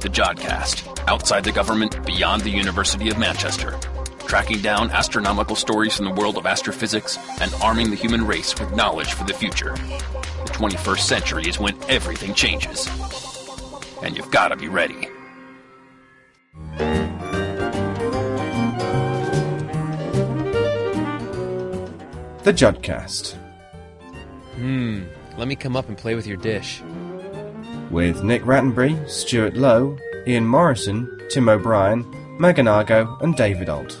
The Jodcast, outside the government, beyond the University of Manchester. Tracking down astronomical stories from the world of astrophysics and arming the human race with knowledge for the future. The 21st century is when everything changes. And you've got to be ready. The Jodcast Hmm, let me come up and play with your dish. With Nick Rattenbury, Stuart Lowe, Ian Morison, Tim O'Brien, Megan Argo, and David Alt.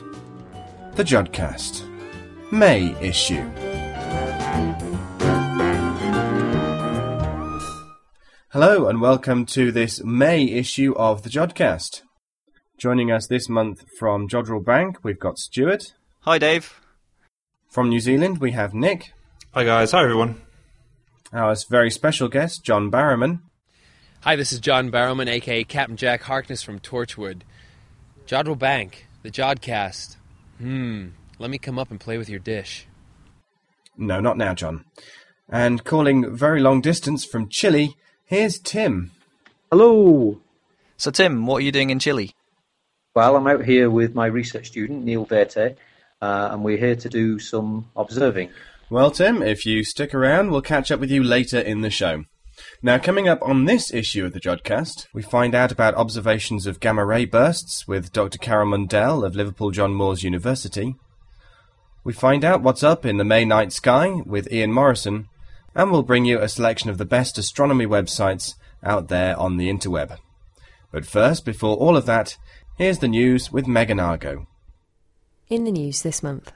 The Jodcast May issue. Hello and welcome to this May issue of the Jodcast. Joining us this month from Jodrell Bank, we've got Stuart. Hi, Dave. From New Zealand, we have Nick. Hi guys, hi everyone. Our very special guest, John Barrowman. Hi, this is John Barrowman, aka Captain Jack Harkness from Torchwood. Jodrell Bank, the Jodcast. Hmm, let me come up and play with your dish. No, not now, John. And calling very long distance from Chile, here's Tim. Hello. So, Tim, what are you doing in Chile? Well, I'm out here with my research student, Neil Verte, uh, and we're here to do some observing. Well, Tim, if you stick around, we'll catch up with you later in the show. Now, coming up on this issue of the Jodcast, we find out about observations of gamma ray bursts with Dr. Carole Mundell of Liverpool John Moores University. We find out what's up in the May night sky with Ian Morison, and we'll bring you a selection of the best astronomy websites out there on the interweb. But first, before all of that, here's the news with Megan Argo. In the news this month,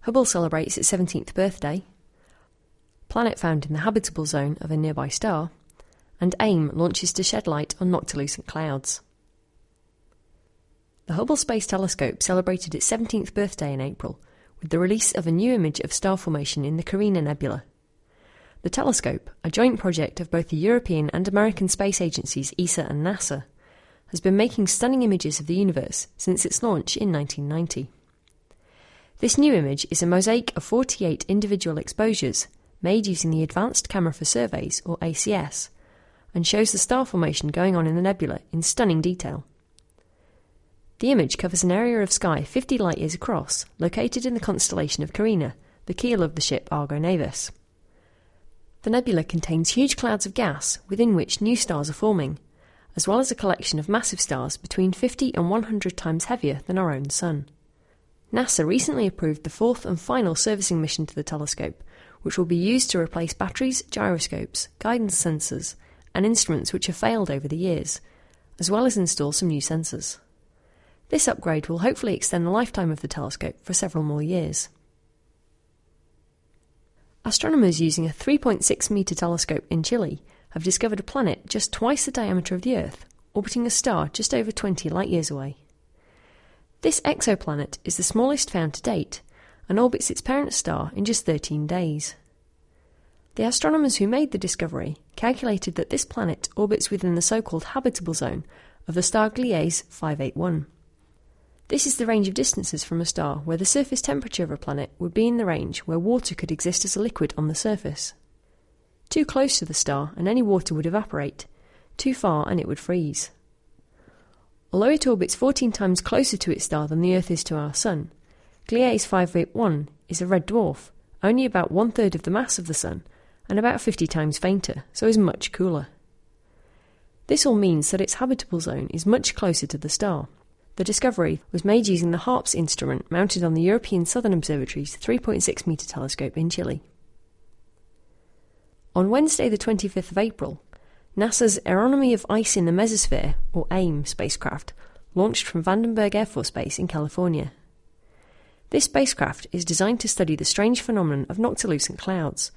Hubble celebrates its 17th birthday, planet found in the habitable zone of a nearby star, and AIM launches to shed light on noctilucent clouds. The Hubble Space Telescope celebrated its 17th birthday in April with the release of a new image of star formation in the Carina Nebula. The telescope, a joint project of both the European and American space agencies ESA and NASA, has been making stunning images of the universe since its launch in 1990. This new image is a mosaic of 48 individual exposures made using the Advanced Camera for Surveys, or ACS, and shows the star formation going on in the nebula in stunning detail. The image covers an area of sky 50 light years across, located in the constellation of Carina, the keel of the ship Argo Navis. The nebula contains huge clouds of gas within which new stars are forming, as well as a collection of massive stars between 50 and 100 times heavier than our own Sun. NASA recently approved the fourth and final servicing mission to the telescope, which will be used to replace batteries, gyroscopes, guidance sensors, and instruments which have failed over the years, as well as install some new sensors. This upgrade will hopefully extend the lifetime of the telescope for several more years. Astronomers using a 3.6 metre telescope in Chile have discovered a planet just twice the diameter of the Earth, orbiting a star just over 20 light years away. This exoplanet is the smallest found to date and orbits its parent star in just 13 days. The astronomers who made the discovery calculated that this planet orbits within the so called habitable zone of the star Gliese 581. This is the range of distances from a star where the surface temperature of a planet would be in the range where water could exist as a liquid on the surface. Too close to the star and any water would evaporate, too far and it would freeze. Although it orbits 14 times closer to its star than the Earth is to our Sun, Gliese 581 is a red dwarf, only about one third of the mass of the Sun, and about 50 times fainter, so is much cooler. This all means that its habitable zone is much closer to the star. The discovery was made using the HARPS instrument mounted on the European Southern Observatory's 3.6 metre telescope in Chile. On Wednesday, the 25th of April, NASA's Aeronomy of Ice in the Mesosphere, or AIM spacecraft, launched from Vandenberg Air Force Base in California. This spacecraft is designed to study the strange phenomenon of noctilucent clouds,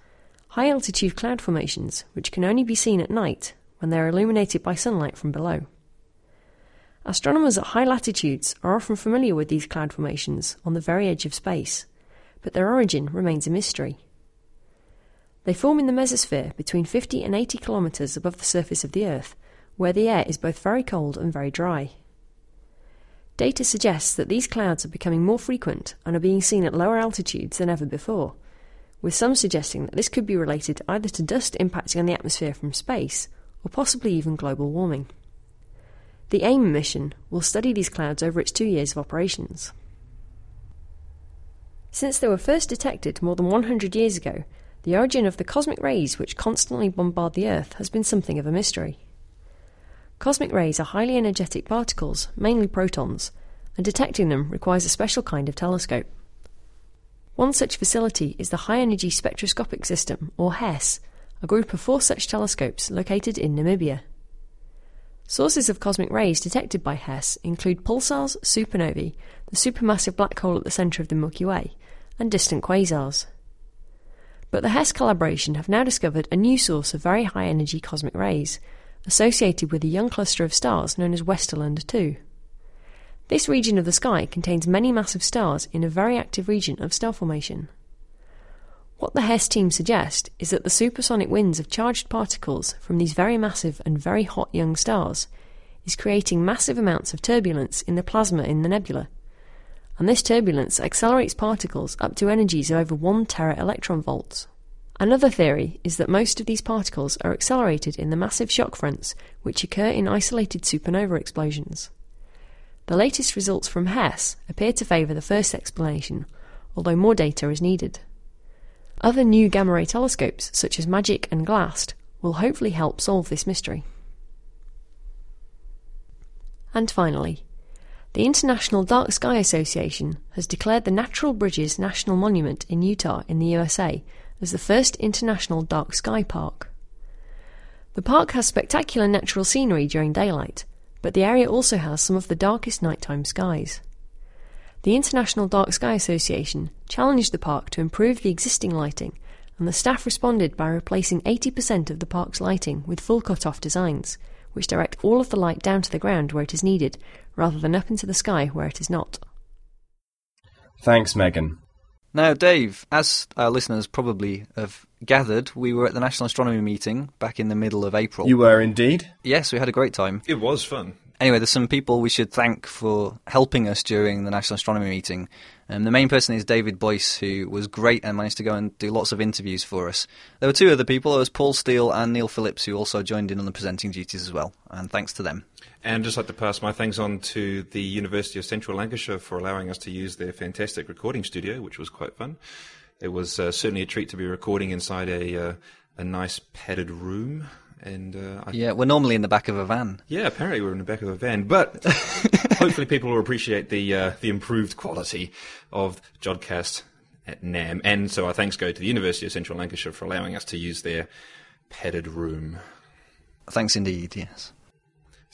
high altitude cloud formations which can only be seen at night when they are illuminated by sunlight from below. Astronomers at high latitudes are often familiar with these cloud formations on the very edge of space, but their origin remains a mystery. They form in the mesosphere between 50 and 80 kilometres above the surface of the Earth, where the air is both very cold and very dry. Data suggests that these clouds are becoming more frequent and are being seen at lower altitudes than ever before, with some suggesting that this could be related either to dust impacting on the atmosphere from space or possibly even global warming. The AIM mission will study these clouds over its two years of operations. Since they were first detected more than 100 years ago, the origin of the cosmic rays which constantly bombard the Earth has been something of a mystery. Cosmic rays are highly energetic particles, mainly protons, and detecting them requires a special kind of telescope. One such facility is the High Energy Spectroscopic System, or HESS, a group of four such telescopes located in Namibia. Sources of cosmic rays detected by HESS include pulsars, supernovae, the supermassive black hole at the centre of the Milky Way, and distant quasars. But the HESS collaboration have now discovered a new source of very high energy cosmic rays, associated with a young cluster of stars known as Westerlund II. This region of the sky contains many massive stars in a very active region of star formation. What the HESS team suggest is that the supersonic winds of charged particles from these very massive and very hot young stars is creating massive amounts of turbulence in the plasma in the nebula. And this turbulence accelerates particles up to energies of over 1 tera electron volts. Another theory is that most of these particles are accelerated in the massive shock fronts which occur in isolated supernova explosions. The latest results from HESS appear to favour the first explanation, although more data is needed. Other new gamma ray telescopes, such as MAGIC and GLAST, will hopefully help solve this mystery. And finally, the International Dark Sky Association has declared the Natural Bridges National Monument in Utah in the USA as the first international dark sky park. The park has spectacular natural scenery during daylight, but the area also has some of the darkest nighttime skies. The International Dark Sky Association challenged the park to improve the existing lighting, and the staff responded by replacing 80% of the park's lighting with full cut-off designs, which direct all of the light down to the ground where it is needed, rather than up into the sky where it is not. Thanks, Megan. Now, Dave, as our listeners probably have gathered, we were at the National Astronomy meeting back in the middle of April. You were indeed. Yes, we had a great time. It was fun. Anyway, there's some people we should thank for helping us during the National Astronomy meeting. Um, the main person is David Boyce, who was great and managed to go and do lots of interviews for us. There were two other people. There was Paul Steele and Neil Phillips, who also joined in on the presenting duties as well. And thanks to them. And just like to pass my thanks on to the University of Central Lancashire for allowing us to use their fantastic recording studio, which was quite fun. It was uh, certainly a treat to be recording inside a uh, a nice padded room. And uh, I, Yeah, we're normally in the back of a van. yeah, apparently we're in the back of a van, but hopefully people will appreciate the uh, the improved quality of Jodcast at NAM. And so our thanks go to the University of Central Lancashire for allowing us to use their padded room. Thanks indeed, yes.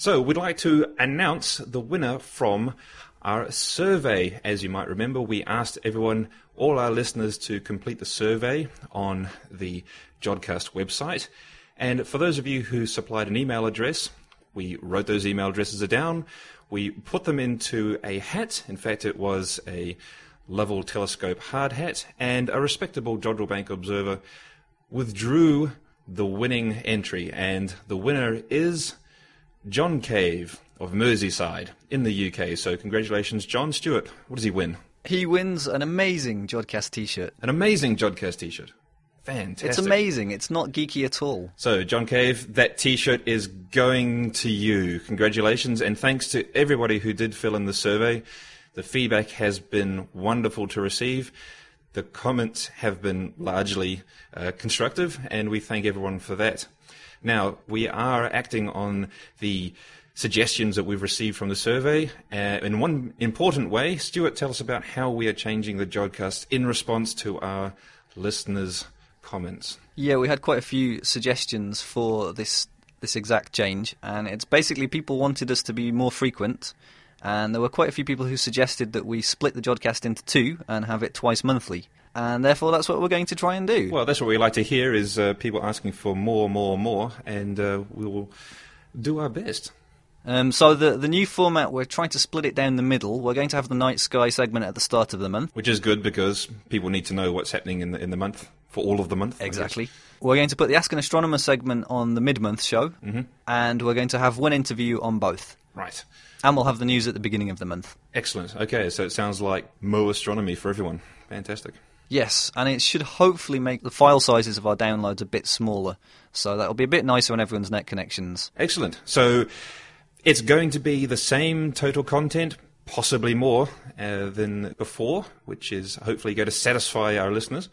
So we'd like to announce the winner from our survey. As you might remember, we asked everyone, all our listeners, to complete the survey on the Jodcast website. And for those of you who supplied an email address, we wrote those email addresses down. We put them into a hat. In fact, it was a Lovell Telescope hard hat, and a respectable Jodrell Bank observer withdrew the winning entry. And the winner is John Cave of Merseyside in the UK. So congratulations, John Stewart. What does he win? He wins an amazing Jodcast t-shirt. An amazing Jodcast t-shirt. Fantastic. It's amazing. It's not geeky at all. So, John Cave, that t-shirt is going to you. Congratulations and thanks to everybody who did fill in the survey. The feedback has been wonderful to receive. The comments have been largely uh, constructive and we thank everyone for that. Now, we are acting on the suggestions that we've received from the survey. Uh, in one important way, Stuart, tell us about how we are changing the Jodcast in response to our listeners' comments. Yeah, we had quite a few suggestions for this this exact change, and it's basically people wanted us to be more frequent, and there were quite a few people who suggested that we split the Jodcast into two and have it twice monthly, and therefore that's what we're going to try and do. Well, that's what we like to hear is uh, people asking for more, more, more, and uh, we will do our best. Um, so the the new format, we're trying to split it down the middle. We're going to have the night sky segment at the start of the month. Which is good because people need to know what's happening in the in the month for all of the month. Exactly. We're going to put the Ask an Astronomer segment on the mid-month show, Mm-hmm. and we're going to have one interview on both. Right. And we'll have the news at the beginning of the month. Excellent. Okay, so it sounds like Mo astronomy for everyone. Fantastic. Yes, and it should hopefully make the file sizes of our downloads a bit smaller, so that'll be a bit nicer on everyone's net connections. Excellent. So It's going to be the same total content, possibly more uh, than before, which is hopefully going to satisfy our listeners.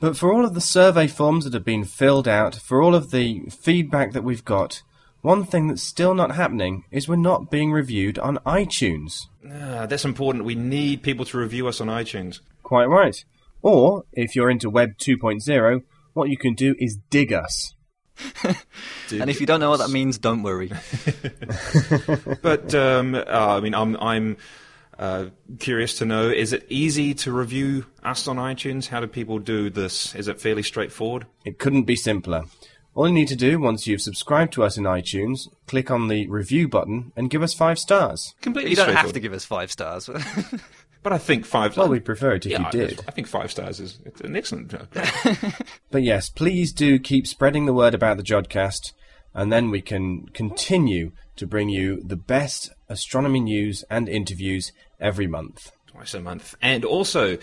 But for all of the survey forms that have been filled out, for all of the feedback that we've got, one thing that's still not happening is we're not being reviewed on iTunes. Ah, that's important. We need people to review us on iTunes. Quite right. Or, if you're into Web 2.0, what you can do is dig us. And if you don't know what that means, don't worry. But um, uh, I mean, I'm I'm uh, curious to know: is it easy to review us on iTunes? How do people do this? Is it fairly straightforward? It couldn't be simpler. All you need to do once you've subscribed to us in iTunes, click on the review button and give us five stars. Completely you don't have to give us five stars. But I think five. Well, we'd prefer it if yeah, you I- did. I think five stars is it's an excellent. grade. But yes, please do keep spreading the word about the Jodcast, and then we can continue to bring you the best astronomy news and interviews every month. twice a month. And also,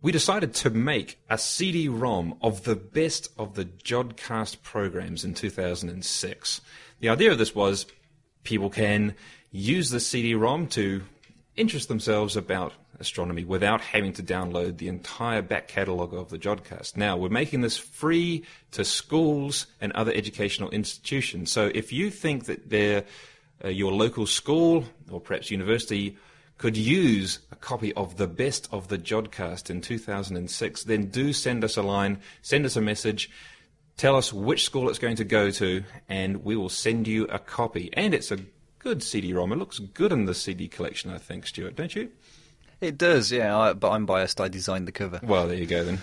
we decided to make a CD-ROM of the best of the Jodcast programs in 2006. The idea of this was people can use the CD-ROM to interest themselves about astronomy without having to download the entire back catalogue of the Jodcast. Now, we're making this free to schools and other educational institutions. So if you think that uh, your local school or perhaps university could use a copy of the best of the Jodcast in 2006, then do send us a line, send us a message, tell us which school it's going to go to, and we will send you a copy. And it's a good CD-ROM. It looks good in the CD collection, I think, Stuart, don't you? it does, yeah, I, but I'm biased. I designed the cover. Well, there you go then.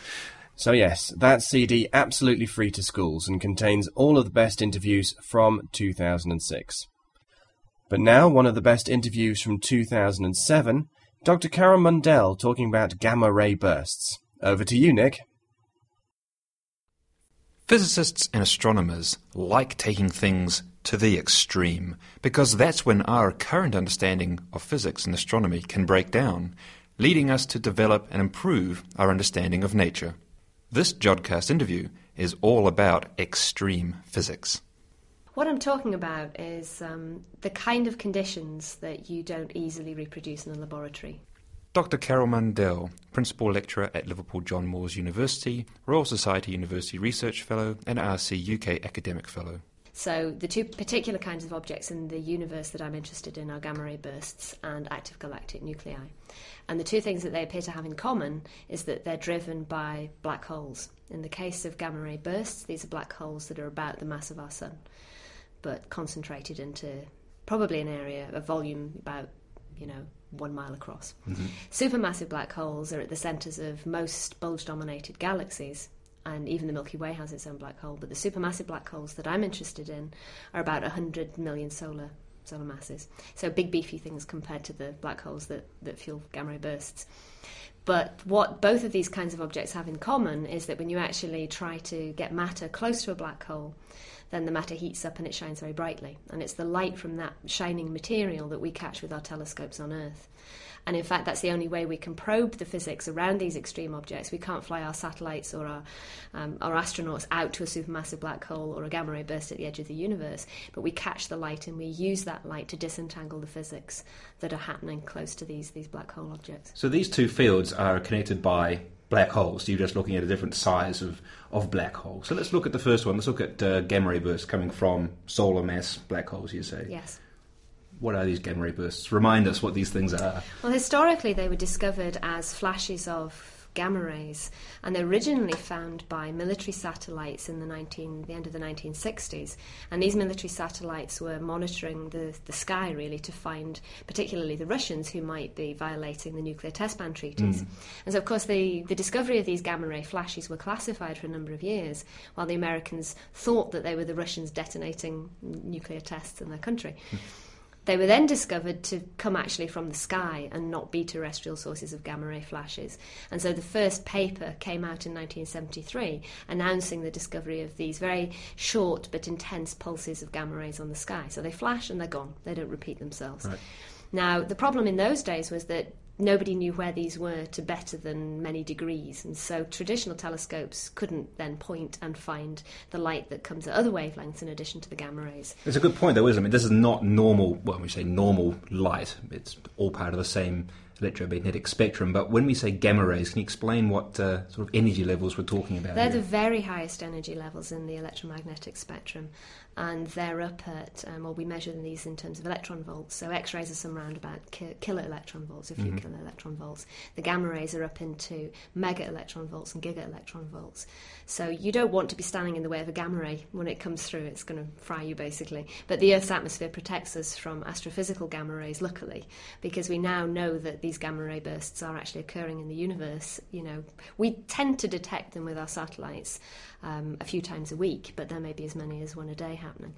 So yes, that CD absolutely free to schools and contains all of the best interviews from 2006. But now one of the best interviews from 2007, Dr. Carole Mundell talking about gamma ray bursts. Over to you, Nick. Physicists and astronomers like taking things to the extreme because that's when our current understanding of physics and astronomy can break down, leading us to develop and improve our understanding of nature. This Jodcast interview is all about extreme physics. What I'm talking about is um, the kind of conditions that you don't easily reproduce in a laboratory. Dr. Carole Mundell, Principal Lecturer at Liverpool John Moores University, Royal Society University Research Fellow, and RC UK Academic Fellow. So, the two particular kinds of objects in the universe that I'm interested in are gamma ray bursts and active galactic nuclei. And the two things that they appear to have in common is that they're driven by black holes. In the case of gamma ray bursts, these are black holes that are about the mass of our sun, but concentrated into probably an area, a volume about, you know, one mile across. Mm-hmm. Supermassive black holes are at the centres of most bulge dominated galaxies, and even the Milky Way has its own black hole. But the supermassive black holes that I'm interested in are about 100 million solar solar masses. So big, beefy things compared to the black holes that, that fuel gamma ray bursts. But what both of these kinds of objects have in common is that when you actually try to get matter close to a black hole, then the matter heats up and it shines very brightly. And it's the light from that shining material that we catch with our telescopes on Earth. And in fact, that's the only way we can probe the physics around these extreme objects. We can't fly our satellites or our, um, our astronauts out to a supermassive black hole or a gamma ray burst at the edge of the universe, but we catch the light and we use that light to disentangle the physics that are happening close to these, these black hole objects. So these two fields are connected by black holes. You're just looking at a different size of, of black hole. So let's look at the first one. Let's look at uh, gamma ray bursts coming from solar mass black holes, you say. Yes. What are these gamma ray bursts? Remind us what these things are. Well, historically, they were discovered as flashes of gamma rays, and they're originally found by military satellites in the 19, the end of the 1960s. And these military satellites were monitoring the, the sky really to find, particularly the Russians, who might be violating the nuclear test ban treaties. Hmm. And so, of course, the, the discovery of these gamma ray flashes were classified for a number of years, while the Americans thought that they were the Russians detonating nuclear tests in their country. Hmm. They were then discovered to come actually from the sky and not be terrestrial sources of gamma ray flashes. And so the first paper came out in 1973 announcing the discovery of these very short but intense pulses of gamma rays on the sky. So they flash and they're gone, they don't repeat themselves. Now, the problem in those days was that nobody knew where these were to better than many degrees, and so traditional telescopes couldn't then point and find the light that comes at other wavelengths in addition to the gamma rays. It's a good point, though, isn't it? I mean, this is not normal. Well, when we say normal light, it's all part of the same electromagnetic spectrum. But when we say gamma rays, can you explain what uh, sort of energy levels we're talking about? They're here? the very highest energy levels in the electromagnetic spectrum, and they're up at, um, well, we measure these in terms of electron volts. So X rays are some round about ki- kilo electron volts, a few Mhm. kilo electron volts. The gamma rays are up into mega electron volts and giga electron volts. So you don't want to be standing in the way of a gamma ray when it comes through, it's going to fry you basically. But the Earth's atmosphere protects us from astrophysical gamma rays, luckily, because we now know that these gamma ray bursts are actually occurring in the universe. You know, we tend to detect them with our satellites um, a few times a week, but there may be as many as one a day happening.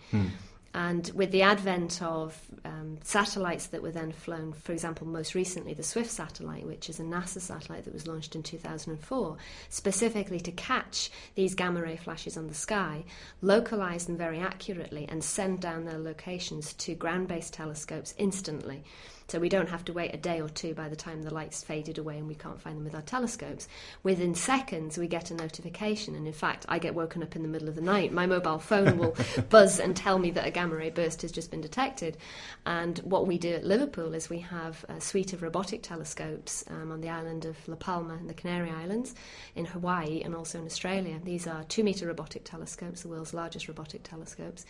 And with the advent of um, satellites that were then flown, for example, most recently the SWIFT satellite, which is a NASA satellite that was launched in 2004, specifically to catch these gamma ray flashes on the sky, localize them very accurately, and send down their locations to ground based telescopes instantly. So we don't have to wait a day or two by the time the light's faded away and we can't find them with our telescopes. Within seconds, we get a notification, and in fact, I get woken up in the middle of the night. My mobile phone will buzz and tell me that a gamma ray burst has just been detected. And what we do at Liverpool is we have a suite of robotic telescopes um, on the island of La Palma in the Canary Islands, in Hawaii, and also in Australia. These are two metre robotic telescopes, the world's largest robotic telescopes.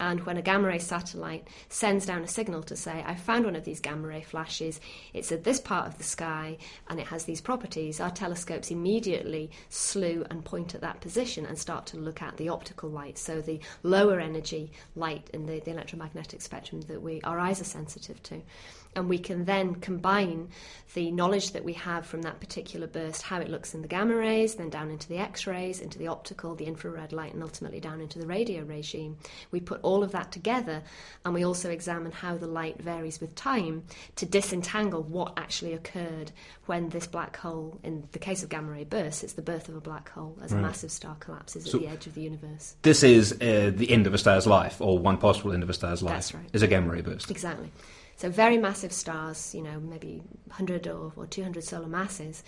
And when a gamma ray satellite sends down a signal to say, I found one of these gamma ray flashes, it's at this part of the sky and it has these properties, our telescopes immediately slew and point at that position and start to look at the optical light, so the lower energy light in the, the electromagnetic spectrum that we our eyes are sensitive to. And we can then combine the knowledge that we have from that particular burst, how it looks in the gamma rays, then down into the X rays, into the optical, the infrared light, and ultimately down into the radio regime. We put all of that together and we also examine how the light varies with time to disentangle what actually occurred when this black hole, in the case of gamma ray bursts, it's the birth of a black hole as a massive star collapses at the edge of the universe. This is uh, the end of a star's life, or one possible end of a star's life. That's right. Is a gamma ray burst. Exactly. So very massive stars, you know, maybe 100 or, or 200 solar masses,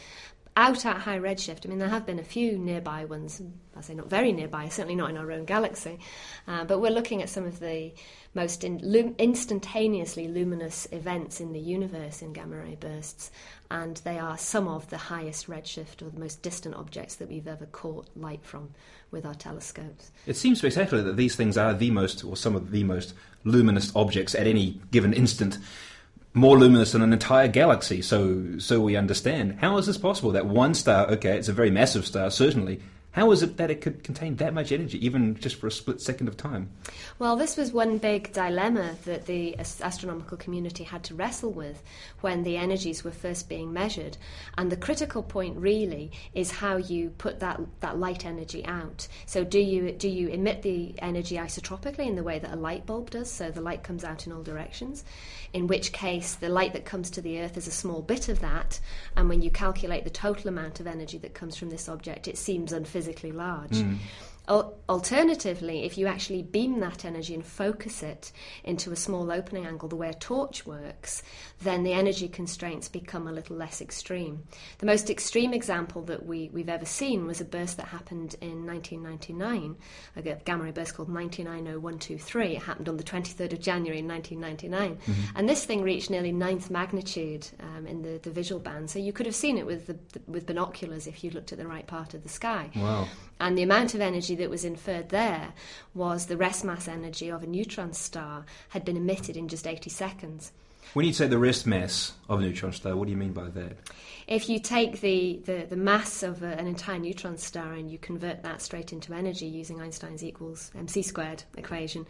out at high redshift. I mean, there have been a few nearby ones. I say not very nearby, certainly not in our own galaxy, uh, but we're looking at some of the most in, lum- instantaneously luminous events in the universe in gamma ray bursts, and they are some of the highest redshift or the most distant objects that we've ever caught light from with our telescopes. It seems spectacular that these things are the most, or some of the most luminous objects at any given instant. More luminous than an entire galaxy, so so we understand. How is this possible? That one star, okay, it's a very massive star, certainly. How is it that it could contain that much energy, even just for a split second of time? Well, this was one big dilemma that the astronomical community had to wrestle with when the energies were first being measured. And the critical point really is how you put that, that light energy out. So do you do you emit the energy isotropically in the way that a light bulb does, so the light comes out in all directions? In which case the light that comes to the earth is a small bit of that, and when you calculate the total amount of energy that comes from this object, it seems unphysically large. Al- Alternatively, if you actually beam that energy and focus it into a small opening angle, the way a torch works, then the energy constraints become a little less extreme. The most extreme example that we, we've ever seen was a burst that happened in 1999, a gamma ray burst called 990123. It happened on the 23rd of January in 1999. And this thing reached nearly ninth magnitude um, in the, the visual band. So you could have seen it with, the, with binoculars if you looked at the right part of the sky. Wow. And the amount of energy that was inferred there was the rest mass energy of a neutron star had been emitted in just 80 seconds. When you say the rest mass of a neutron star, what do you mean by that? If you take the, the, the mass of a, an entire neutron star and you convert that straight into energy using Einstein's equals mc squared equation,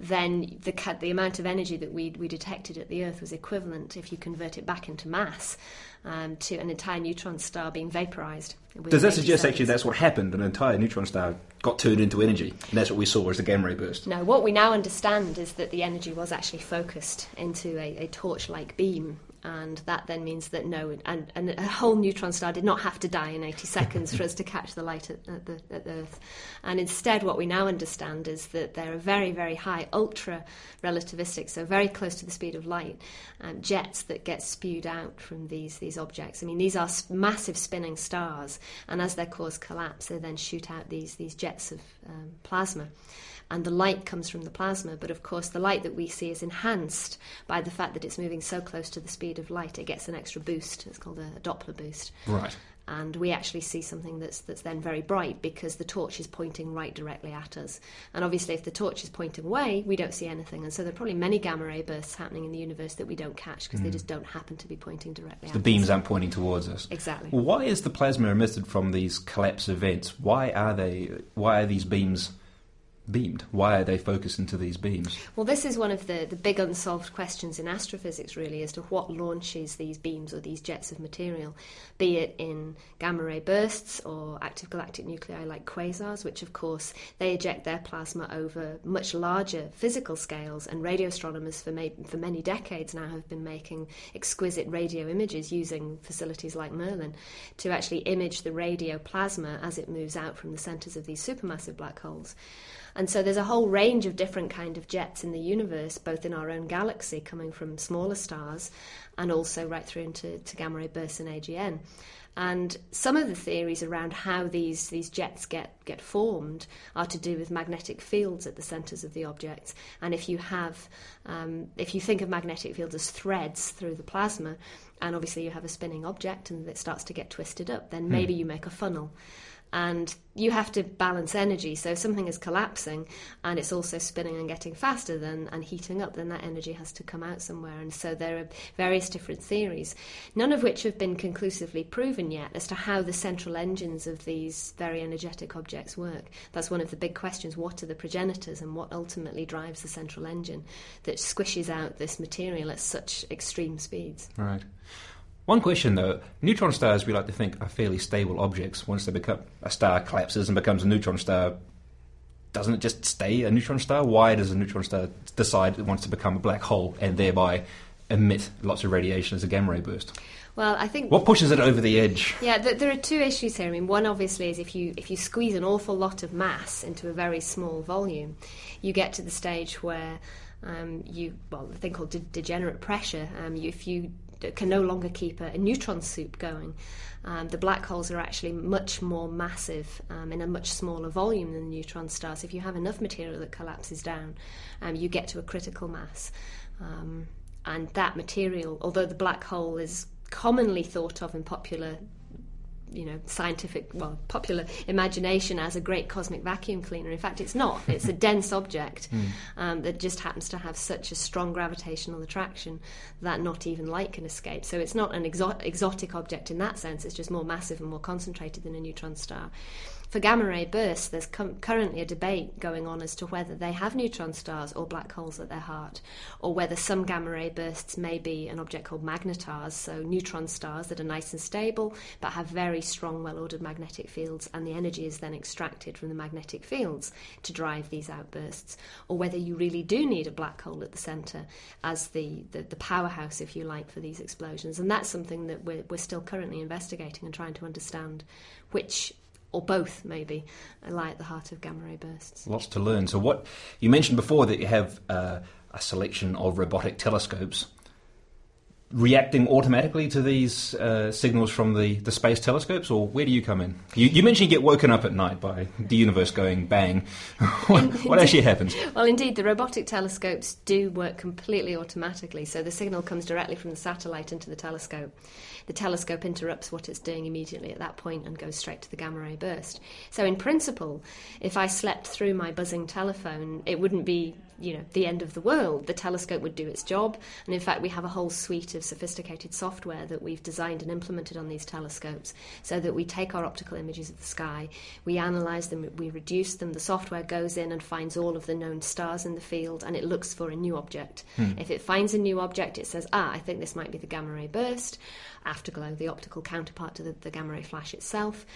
then the, the amount of energy that we, we detected at the Earth was equivalent, if you convert it back into mass, um, to an entire neutron star being vaporized. Does that 80 suggest actually that's what happened? An entire neutron star got turned into energy, and that's what we saw as the gamma ray burst. No, what we now understand is that the energy was actually focused into a, a torch-like beam, and that then means that no, and, and a whole neutron star did not have to die in 80 seconds for us to catch the light at, at, the, at Earth. And instead, what we now understand is that there are very, very high, ultra relativistic, so very close to the speed of light, um, jets that get spewed out from these, these objects. I mean, these are massive spinning stars, and as their cores collapse, they then shoot out these, these jets of um, plasma and the light comes from the plasma. But of course, the light that we see is enhanced by the fact that it's moving so close to the speed of light. It gets an extra boost. It's called a, Doppler boost. Right. And we actually see something that's that's then very bright because the torch is pointing right directly at us. And obviously, if the torch is pointing away, we don't see anything. And so there are probably many gamma ray bursts happening in the universe that we don't catch because mm. they just don't happen to be pointing directly. So the beams aren't pointing towards us. Exactly. Well, why is the plasma emitted from these collapse events? Why are they? Why are these beams? Beamed? Why are they focused into these beams? Well, this is one of the, the big unsolved questions in astrophysics, really, as to what launches these beams or these jets of material, be it in gamma ray bursts or active galactic nuclei like quasars, which, of course, they eject their plasma over much larger physical scales. And radio astronomers for, ma- for many decades now have been making exquisite radio images using facilities like Merlin to actually image the radio plasma as it moves out from the centres of these supermassive black holes. And so there's a whole range of different kind of jets in the universe, both in our own galaxy, coming from smaller stars, and also right through into to gamma ray bursts and AGN. And some of the theories around how these, these jets get, get formed are to do with magnetic fields at the centres of the objects. And if you have, um, if you think of magnetic fields as threads through the plasma, and obviously you have a spinning object and it starts to get twisted up, then hmm. maybe you make a funnel and you have to balance energy. So if something is collapsing and it's also spinning and getting faster than and heating up, then that energy has to come out somewhere. And so there are various different theories, none of which have been conclusively proven yet as to how the central engines of these very energetic objects work. That's one of the big questions. What are the progenitors and what ultimately drives the central engine that squishes out this material at such extreme speeds? Right. One question though, neutron stars we like to think are fairly stable objects. Once they become a star collapses and becomes a neutron star, doesn't it just stay a neutron star? Why does a neutron star decide it wants to become a black hole and thereby emit lots of radiation as a gamma ray burst? Well, I think what pushes it over the edge. Yeah, th- there are two issues here. I mean, one obviously is if you if you squeeze an awful lot of mass into a very small volume, you get to the stage where um, you well, the thing called de- degenerate pressure. Um, you, if you can no longer keep a, a neutron soup going. Um, the black holes are actually much more massive um, in a much smaller volume than neutron stars. If you have enough material that collapses down, um, you get to a critical mass. Um, and that material, although the black hole is commonly thought of in popular you know scientific well popular imagination as a great cosmic vacuum cleaner. In fact it's not. It's a dense object mm. um, that just happens to have such a strong gravitational attraction that not even light can escape. So it's not an exo- exotic object in that sense. It's just more massive and more concentrated than a neutron star for gamma ray bursts, there's com- currently a debate going on as to whether they have neutron stars or black holes at their heart, or whether some gamma ray bursts may be an object called magnetars, so neutron stars that are nice and stable but have very strong, well ordered magnetic fields, and the energy is then extracted from the magnetic fields to drive these outbursts, or whether you really do need a black hole at the centre as the, the, the powerhouse, if you like, for these explosions. And that's something that we're, we're still currently investigating and trying to understand which or both maybe, lie at the heart of gamma ray bursts. Lots to learn. So, what you mentioned before that you have uh, a selection of robotic telescopes reacting automatically to these uh, signals from the, the space telescopes, or where do you come in? You, you, mentioned you get woken up at night by the universe going bang. what, what actually happens? Well, indeed, the robotic telescopes do work completely automatically. So the signal comes directly from the satellite into the telescope the telescope interrupts what it's doing immediately at that point and goes straight to the gamma ray burst. So, in principle, if I slept through my buzzing telephone, it wouldn't be you know the end of the world. The telescope would do its job, and in fact, we have a whole suite of sophisticated software that we've designed and implemented on these telescopes, so that we take our optical images of the sky, we analyze them, we reduce them. The software goes in and finds all of the known stars in the field, and it looks for a new object. Hmm. If it finds a new object, it says, "Ah, I think this might be the gamma ray burst." afterglow, the optical counterpart to the, the gamma ray flash itself.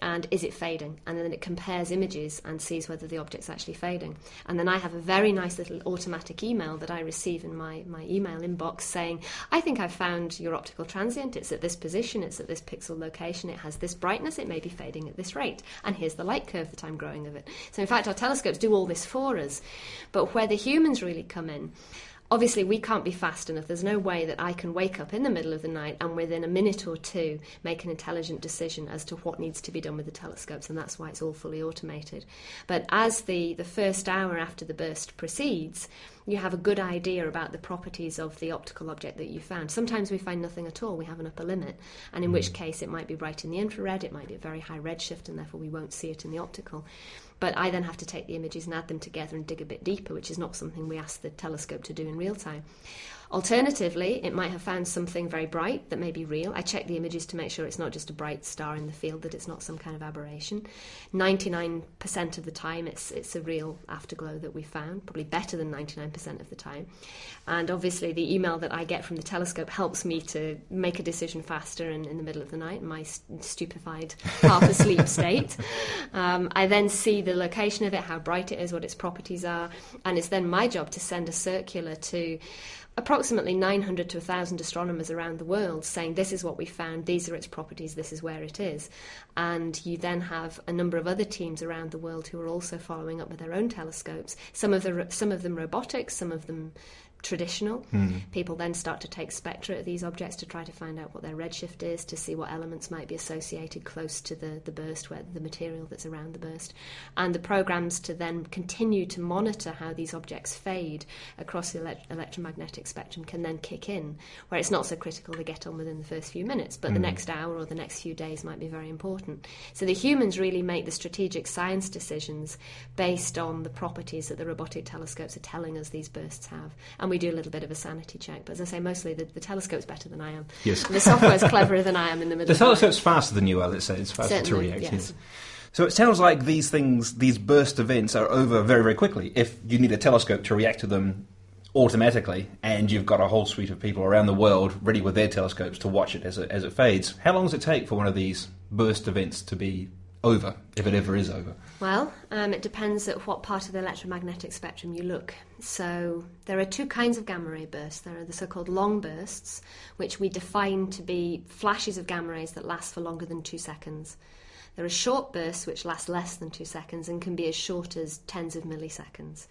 And is it fading? And then it compares images and sees whether the object's actually fading. And then I have a very nice little automatic email that I receive in my, my email inbox saying, I think I've found your optical transient. It's at this position, it's at this pixel location, it has this brightness, it may be fading at this rate. And here's the light curve that I'm growing of it. So, in fact, our telescopes do all this for us. But where the humans really come in, obviously we can't be fast enough. There's no way that I can wake up in the middle of the night and within a minute or two make an intelligent decision as to what needs to be done with the telescopes, and that's why it's all fully automated. But as the, the first hour after the burst proceeds, you have a good idea about the properties of the optical object that you found. Sometimes we find nothing at all, we have an upper limit, and in hmm. which case it might be bright in the infrared, it might be a very high redshift, and therefore we won't see it in the optical. But I then have to take the images and add them together and dig a bit deeper, which is not something we ask the telescope to do in real time. Alternatively, it might have found something very bright that may be real. I check the images to make sure it's not just a bright star in the field, that it's not some kind of aberration. 99% of the time, it's, it's a real afterglow that we found, probably better than 99% of the time. And obviously, the email that I get from the telescope helps me to make a decision faster and in the middle of the night, in my st- stupefied, half asleep state. Um, I then see the location of it, how bright it is, what its properties are, and it's then my job to send a circular to approximately 900 to 1,000 astronomers around the world saying this is what we found, these are its properties, this is where it is. And you then have a number of other teams around the world who are also following up with their own telescopes. Some of, the, some of them robotics, some of them traditional. Hmm. People then start to take spectra of these objects to try to find out what their redshift is, to see what elements might be associated close to the, the burst, where the material that's around the burst. And the programs to then continue to monitor how these objects fade across the elect- electromagnetic spectrum can then kick in, where it's not so critical to get on within the first few minutes, but the next hour or the next few days might be very important. So the humans really make the strategic science decisions based on the properties that the robotic telescopes are telling us these bursts have. And we do a little bit of a sanity check. But as I say, mostly the, the telescope's better than I am. Yes. And the software's cleverer than I am in the middle The telescope's faster than you are, let's say. It's faster to Certainly, react. yes. So it sounds like these things, these burst events, are over very, very quickly. If you need a telescope to react to them automatically, and you've got a whole suite of people around the world ready with their telescopes to watch it as it, as it fades, how long does it take for one of these burst events to be over, if it ever is over? Well, um, it depends at what part of the electromagnetic spectrum you look. So there are two kinds of gamma ray bursts. There are the so-called long bursts, which we define to be flashes of gamma rays that last for longer than two seconds. There are short bursts which last less than two seconds and can be as short as tens of milliseconds.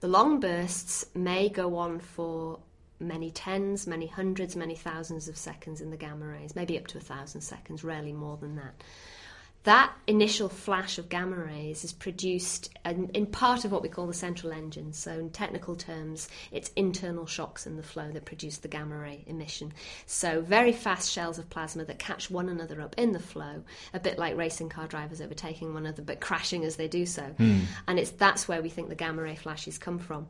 The long bursts may go on for many tens, many hundreds, many thousands of seconds in the gamma rays, maybe up to a thousand seconds, rarely more than that. That initial flash of gamma rays is produced in, in part of what we call the central engine. So, in technical terms, it's internal shocks in the flow that produce the gamma ray emission. So, very fast shells of plasma that catch one another up in the flow, a bit like racing car drivers overtaking one another but crashing as they do so. Hmm. And it's that's where we think the gamma ray flashes come from.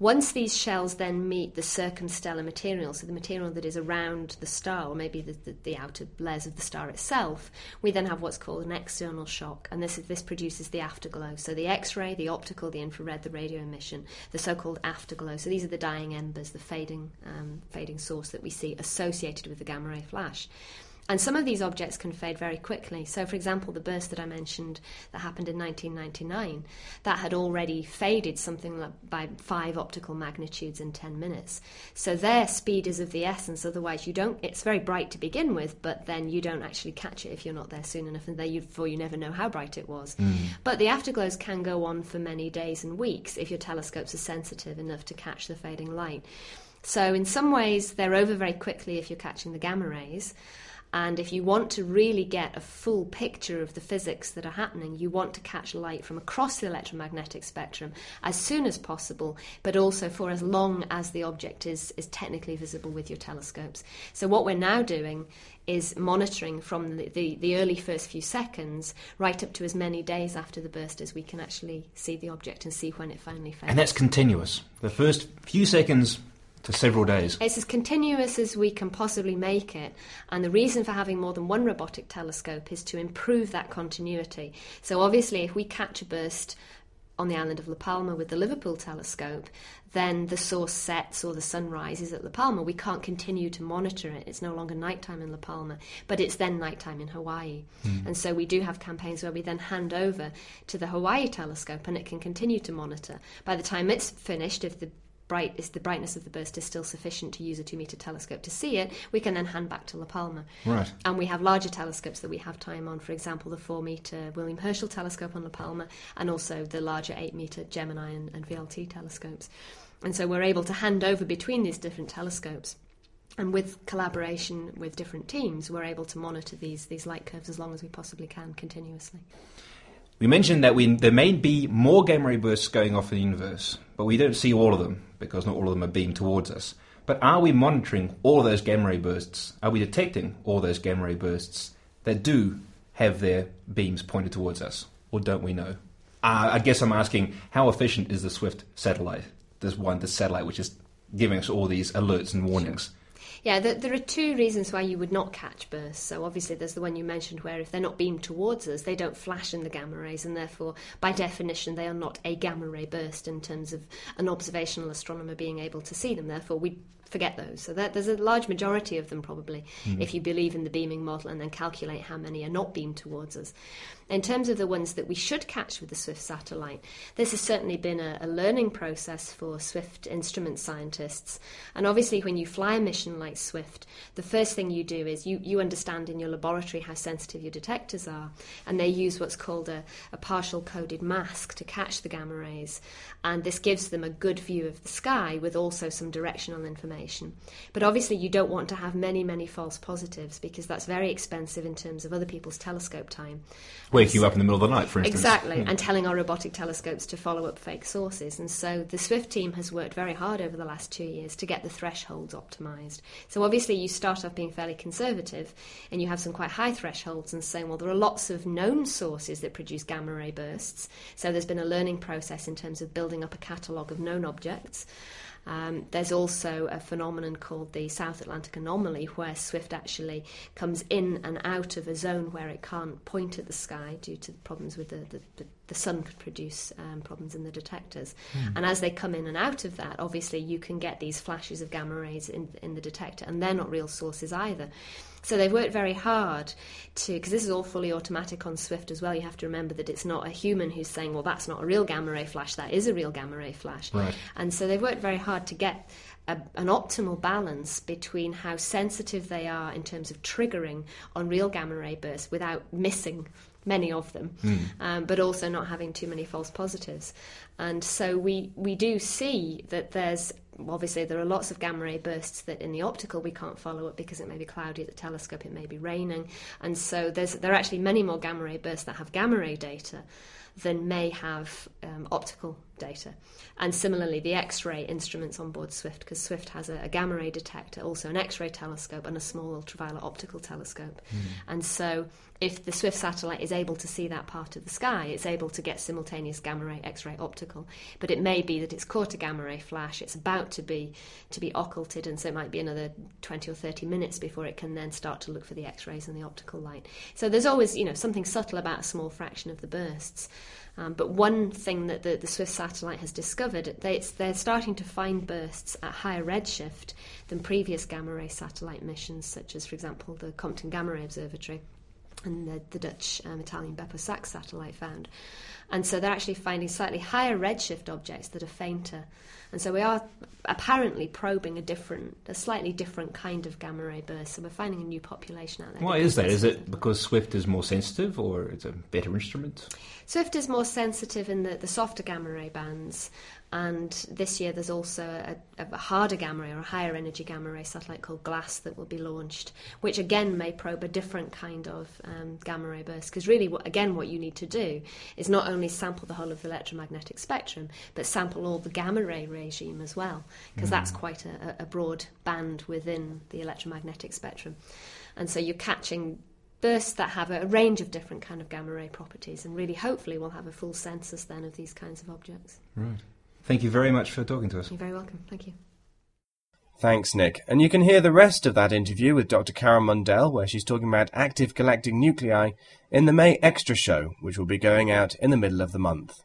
Once these shells then meet the circumstellar material, so the material that is around the star, or maybe the, the, the outer layers of the star itself, we then have what's called an external shock, and this is, this produces the afterglow. So the X-ray, the optical, the infrared, the radio emission, the so-called afterglow. So these are the dying embers, the fading um, fading source that we see associated with the gamma ray flash. And some of these objects can fade very quickly. So, for example, the burst that I mentioned that happened in 1999, that had already faded something like by five optical magnitudes in 10 minutes. So their speed is of the essence. Otherwise, you don't. It's very bright to begin with, but then you don't actually catch it if you're not there soon enough, and therefore you never know how bright it was. Hmm. But the afterglows can go on for many days and weeks if your telescopes are sensitive enough to catch the fading light. So, in some ways, they're over very quickly if you're catching the gamma rays. And if you want to really get a full picture of the physics that are happening, you want to catch light from across the electromagnetic spectrum as soon as possible, but also for as long as the object is, is technically visible with your telescopes. So, what we're now doing is monitoring from the, the, the early first few seconds right up to as many days after the burst as we can actually see the object and see when it finally fades. And that's continuous. The first few seconds to several days. It's as continuous as we can possibly make it, and the reason for having more than one robotic telescope is to improve that continuity. So, obviously, if we catch a burst on the island of La Palma with the Liverpool telescope, then the source sets or the sun rises at La Palma. We can't continue to monitor it. It's no longer nighttime in La Palma, but it's then nighttime in Hawaii. Mm. And so we do have campaigns where we then hand over to the Hawaii telescope and it can continue to monitor. By the time it's finished, if the bright is the brightness of the burst is still sufficient to use a two meter telescope to see it, we can then hand back to La Palma. Right. And we have larger telescopes that we have time on. For example, the four meter William Herschel telescope on La Palma, and also the larger eight meter Gemini and, and VLT telescopes. And so we're able to hand over between these different telescopes. And with collaboration with different teams, we're able to monitor these these light curves as long as we possibly can continuously. We mentioned that we, there may be more gamma ray bursts going off in the universe, but we don't see all of them because not all of them are beamed towards us. But are we monitoring all those gamma ray bursts? Are we detecting all those gamma ray bursts that do have their beams pointed towards us? Or don't we know? Uh, I guess I'm asking how efficient is the SWIFT satellite? This one, the satellite which is giving us all these alerts and warnings. Yeah, there, there, are two reasons why you would not catch bursts. So obviously, there's the one you mentioned where if they're not beamed towards us, they don't flash in the gamma rays, and therefore, by definition, they are not a gamma ray burst in terms of an observational astronomer being able to see them. Therefore, we forget those. So that, there's a large majority of them probably, mm. if you believe in the beaming model and then calculate how many are not beamed towards us. In terms of the ones that we should catch with the SWIFT satellite, this has certainly been a, a learning process for SWIFT instrument scientists. And obviously, when you fly a mission like SWIFT, the first thing you do is you, you understand in your laboratory how sensitive your detectors are, and they use what's called a, a partial coded mask to catch the gamma rays. And this gives them a good view of the sky with also some directional information. But obviously, you don't want to have many, many false positives because that's very expensive in terms of other people's telescope time wake you up in the middle of the night, for instance. Exactly, mm. and telling our robotic telescopes to follow up fake sources. And so the Swift team has worked very hard over the last two years to get the thresholds optimized. So obviously, you start off being fairly conservative, and you have some quite high thresholds, and saying, well, there are lots of known sources that produce gamma ray bursts. So there's been a learning process in terms of building up a catalogue of known objects. Um, there's also a phenomenon called the South Atlantic anomaly, where Swift actually comes in and out of a zone where it can't point at the sky due to problems with the, the, the the sun could produce um, problems in the detectors. Mm. And as they come in and out of that, obviously you can get these flashes of gamma rays in, in the detector, and they're not real sources either. So they've worked very hard to, because this is all fully automatic on Swift as well. You have to remember that it's not a human who's saying, well, that's not a real gamma ray flash, that is a real gamma ray flash. Right. And so they've worked very hard to get a, an optimal balance between how sensitive they are in terms of triggering on real gamma ray bursts without missing many of them, mm. um, but also not having too many false positives. And so we, we do see that there's obviously there are lots of gamma ray bursts that in the optical we can't follow up because it may be cloudy at the telescope, it may be raining, and so there are actually many more gamma ray bursts that have gamma ray data than may have um, optical data. And similarly, the X ray instruments on board Swift, because Swift has a, a, gamma ray detector, also an X ray telescope, and a small ultraviolet optical telescope. Mm. And so, if the Swift satellite is able to see that part of the sky, it's able to get simultaneous gamma ray, X ray, optical. But it may be that it's caught a gamma ray flash, it's about to be to be occulted, and so it might be another 20 or 30 minutes before it can then start to look for the X rays and the optical light. So there's always, you know, something subtle about a small fraction of the bursts. Um, but one thing that the, the Swift satellite has discovered, they, they're starting to find bursts at higher redshift than previous gamma ray satellite missions, such as, for example, the Compton Gamma Ray Observatory and the, the Dutch um, Italian BeppoSAX satellite found. And so they're actually finding slightly higher redshift objects that are fainter. And so we are apparently probing a different, a slightly different kind of gamma ray burst. So we're finding a new population out there. Why is that? Is it because Swift is more sensitive or it's a better instrument? Swift is more sensitive in the, the softer gamma ray bands, and this year there's also a, a, harder gamma ray or a higher energy gamma ray satellite called GLAST that will be launched, which again may probe a different kind of um, gamma ray burst. Because really, what, again, what you need to do is not only sample the whole of the electromagnetic spectrum, but sample all the gamma ray regime as well, because mm. that's quite a, a broad band within the electromagnetic spectrum. And so you're catching bursts that have a range of different kind of gamma ray properties and really hopefully we'll have a full census then of these kinds of objects. Right. Thank you very much for talking to us. You're very welcome. Thank you. Thanks, Nick. And you can hear the rest of that interview with Dr. Carole Mundell, where she's talking about active galactic nuclei, in the May Extra show, which will be going out in the middle of the month.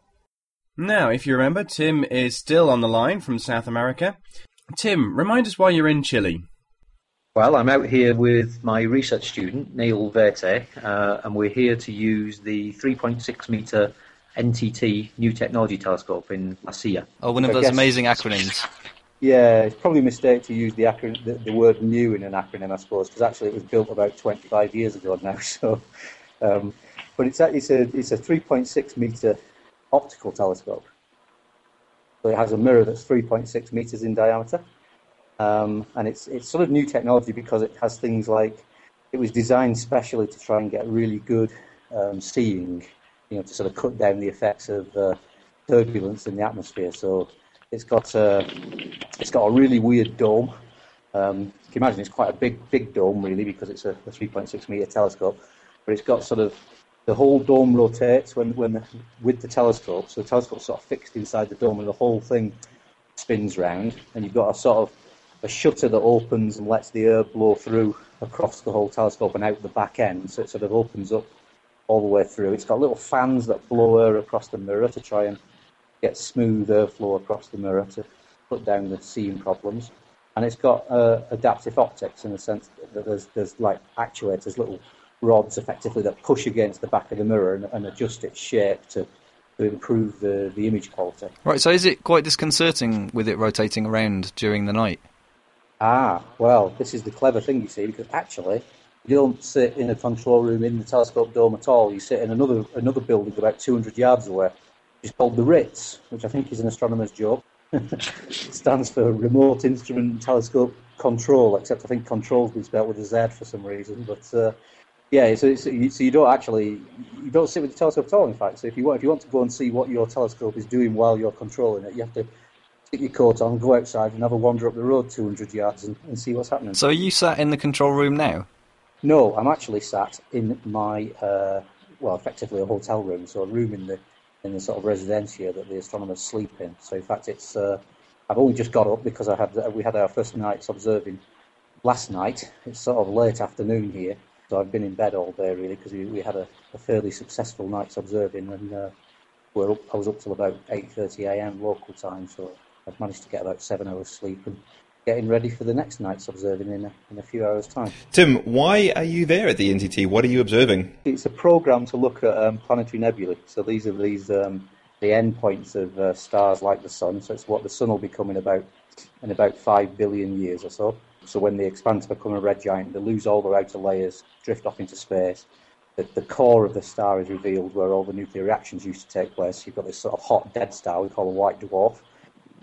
Now, if you remember, Tim is still on the line from South America. Tim, remind us why you're in Chile. Well, I'm out here with my research student, Neil Vaytet, uh, and we're here to use the 3.6 metre NTT New Technology Telescope in La Silla. Oh, one of I those guess- amazing acronyms. Yeah, it's probably a mistake to use the, acron- the, the word new in an acronym, I suppose, because actually it was built about 25 years ago now. So, um, but it's a, it's a it's a 3.6 meter optical telescope. So it has a mirror that's 3.6 meters in diameter, um, and it's it's sort of new technology because it has things like it was designed specially to try and get really good um, seeing, you know, to sort of cut down the effects of uh, turbulence in the atmosphere. So it's got a it's got a really weird dome. Um, you can imagine it's quite a big big dome really because it's a, a 3.6 meter telescope, but it's got sort of the whole dome rotates when when the, with the telescope. So the telescope's sort of fixed inside the dome, and the whole thing spins round. And you've got a sort of a shutter that opens and lets the air blow through across the whole telescope and out the back end. So it sort of opens up all the way through. It's got little fans that blow air across the mirror to try and get smooth airflow across the mirror to put down the seam problems. And it's got uh, adaptive optics in the sense that there's, there's like actuators, little rods effectively that push against the back of the mirror and, and adjust its shape to, to improve the, the image quality. Right, so is it quite disconcerting with it rotating around during the night? Ah, well, this is the clever thing, you see, because actually you don't sit in a control room in the telescope dome at all. You sit in another another building about 200 yards away. It's called the Ritz, which I think is an astronomer's joke. it stands for Remote Instrument Telescope Control, except I think control's been spelled with a Z for some reason. But uh, yeah, so, so you don't actually you don't sit with the telescope at all. In fact, so if you want if you want to go and see what your telescope is doing while you're controlling it, you have to stick your coat on, go outside, and have a wander up the road 200 yards and, and see what's happening. So are you sat in the control room now? No, I'm actually sat in my uh, well, effectively a hotel room, so a room in the in the sort of residencia that the astronomers sleep in. So in fact, it's uh, I've only just got up because I had we had our first nights observing last night. It's sort of late afternoon here, so I've been in bed all day really because we, we had a, a fairly successful night's observing, and uh, we're up, I was up till about 8:30 a.m. local time, so I've managed to get about seven hours sleep and getting ready for the next night's observing in a, in a few hours' time. Tim, why are you there at the NTT? What are you observing? It's a program to look at um, planetary nebulae. So these are these um, the endpoints of uh, stars like the sun. So it's what the sun will become in about in about five billion years or so. So when they expand to become a red giant, they lose all their outer layers, drift off into space. The, the core of the star is revealed, where all the nuclear reactions used to take place. You've got this sort of hot dead star we call a white dwarf,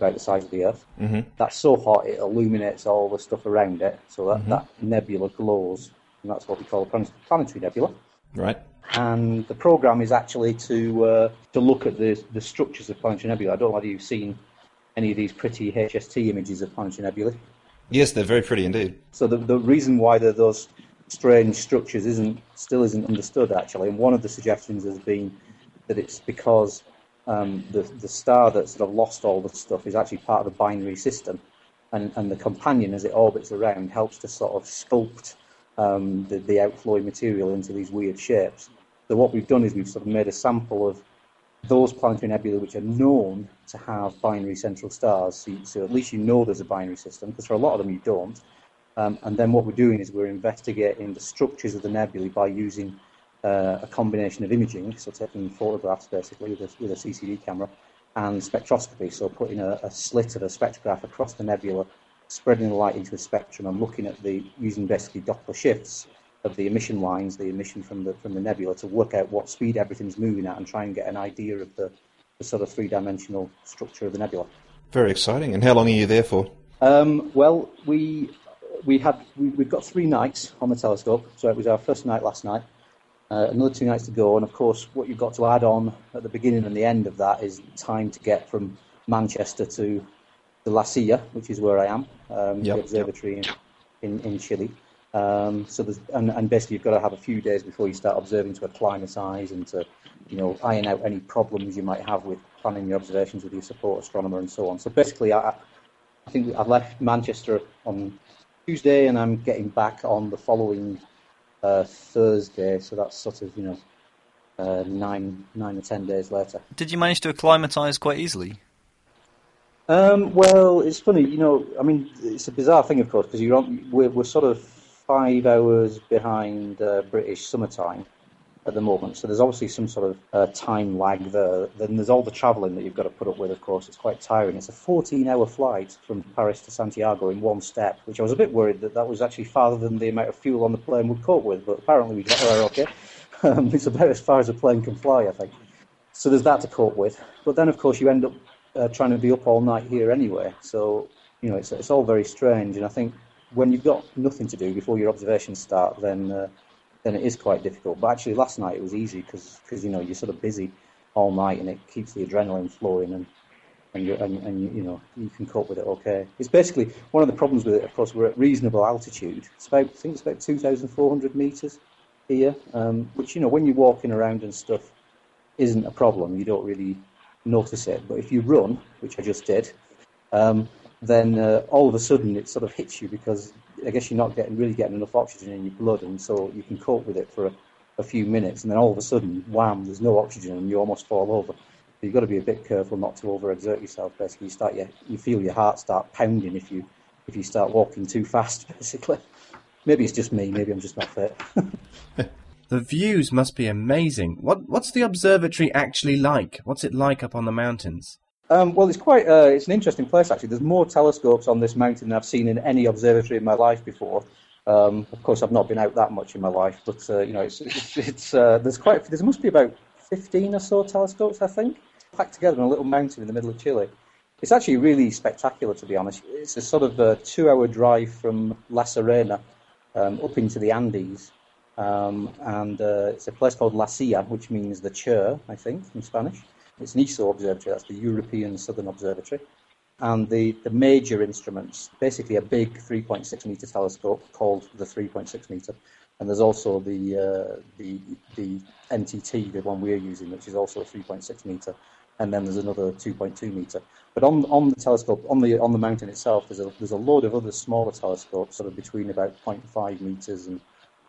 about the size of the Earth. Mm-hmm. That's so hot it illuminates all the stuff around it, so that, that nebula glows, and that's what we call a plan- planetary nebula. Right. And the program is actually to uh, to look at the the structures of planetary nebula. I don't know whether you've seen any of these pretty HST images of planetary nebulae. Yes, they're very pretty indeed. So the the reason why they're those strange structures isn't still isn't understood actually. And one of the suggestions has been that it's because um, the the star that sort of lost all the stuff is actually part of the binary system, and and the companion as it orbits around helps to sort of sculpt um, the the outflowing material into these weird shapes. So what we've done is we've sort of made a sample of those planetary nebulae which are known to have binary central stars. So, you, so at least you know there's a binary system, because for a lot of them you don't. Um, and then what we're doing is we're investigating the structures of the nebulae by using uh, a combination of imaging, so taking photographs basically with a, with a CCD camera, and spectroscopy, so putting a, a slit of a spectrograph across the nebula, spreading the light into a spectrum, and looking at the using basically Doppler shifts of the emission lines, the emission from the from the nebula, to work out what speed everything's moving at, and try and get an idea of the, the sort of three-dimensional structure of the nebula. Very exciting. And how long are you there for? Um, well, we we had we, we've got three nights on the telescope, so it was our first night last night. Uh, another two nights to go, and of course, what you've got to add on at the beginning and the end of that is time to get from Manchester to the La Silla, which is where I am, um, Yep. the observatory in, in, in Chile. Um, so there's, and, and basically you've got to have a few days before you start observing to acclimatise and to, you know, iron out any problems you might have with planning your observations with your support astronomer and so on. So basically, I, I think I left Manchester on Tuesday and I'm getting back on the following uh, Thursday. So that's sort of, you know, uh, nine nine or ten days later. Did you manage to acclimatise quite easily? Um, well, it's funny, you know. I mean, it's a bizarre thing, of course, because you're on. We're, we're sort of five hours behind uh, British summertime at the moment, so there's obviously some sort of uh, time lag there. Then there's all the travelling that you've got to put up with. Of course, it's quite tiring. It's a 14-hour flight from Paris to Santiago in one step, which I was a bit worried that that was actually farther than the amount of fuel on the plane would cope with. But apparently, we got there okay. Um, it's about as far as a plane can fly, I think. So there's that to cope with. But then, of course, you end up uh, trying to be up all night here anyway. So you know, it's it's all very strange. And I think when you've got nothing to do before your observations start, then uh, then it is quite difficult. But actually, last night it was easy because you know you're sort of busy all night and it keeps the adrenaline flowing and and you and, and you, know you can cope with it okay. It's basically one of the problems with it. Of course, we're at reasonable altitude. It's about I think it's about 2,400 meters here, um, which you know when you're walking around and stuff isn't a problem. You don't really notice it. But if you run, which I just did, um, then uh, all of a sudden it sort of hits you because I guess you're not getting really getting enough oxygen in your blood, and so you can cope with it for a, a few minutes, and then all of a sudden, wham! There's no oxygen, and you almost fall over. So you've got to be a bit careful not to overexert yourself. Basically, you start your, you feel your heart start pounding if you if you start walking too fast. Basically, maybe it's just me. Maybe I'm just not fit. The views must be amazing. What what's the observatory actually like? What's it like up on the mountains? Um, well, it's quite uh, it's an interesting place actually. There's more telescopes on this mountain than I've seen in any observatory in my life before. Um, of course, I've not been out that much in my life, but uh, you know, it's, it's, it's uh, there's quite there must be about 15 or so telescopes, I think, packed together on a little mountain in the middle of Chile. It's actually really spectacular, to be honest. It's a sort of a two-hour drive from La Serena um, up into the Andes, um, and uh, it's a place called La Silla, which means the chair, I think, in Spanish. It's an ESO observatory, that's the European Southern Observatory. And the, the major instruments, basically a big 3.6 metre telescope called the 3.6 metre. And there's also the, uh, the, the NTT, the one we're using, which is also a 3.6 metre. And then there's another 2.2 metre. But on, on the telescope, on the, on the mountain itself, there's a, there's a load of other smaller telescopes, sort of between about 0.5 metres and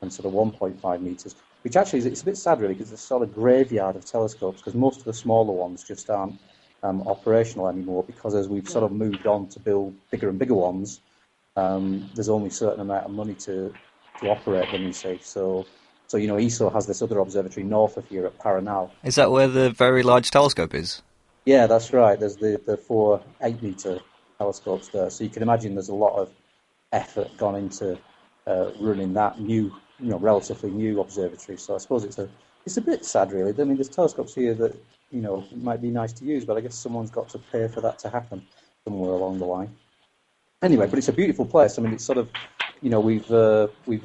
and sort of 1.5 metres, which actually is it's a bit sad really because it's a sort of graveyard of telescopes because most of the smaller ones just aren't um, operational anymore because as we've sort of moved on to build bigger and bigger ones, um, there's only a certain amount of money to, to operate them, you see. So, so you know, ESO has this other observatory north of here at Paranal. Is that where the very large telescope is? Yeah, that's right. There's the, the four eight metre telescopes there. So you can imagine there's a lot of effort gone into uh, running that new you know, relatively new observatory. So I suppose it's a it's a bit sad, really. I mean, there's telescopes here that you know might be nice to use, but I guess someone's got to pay for that to happen somewhere along the line. Anyway, but it's a beautiful place. I mean, it's sort of you know we've uh, we've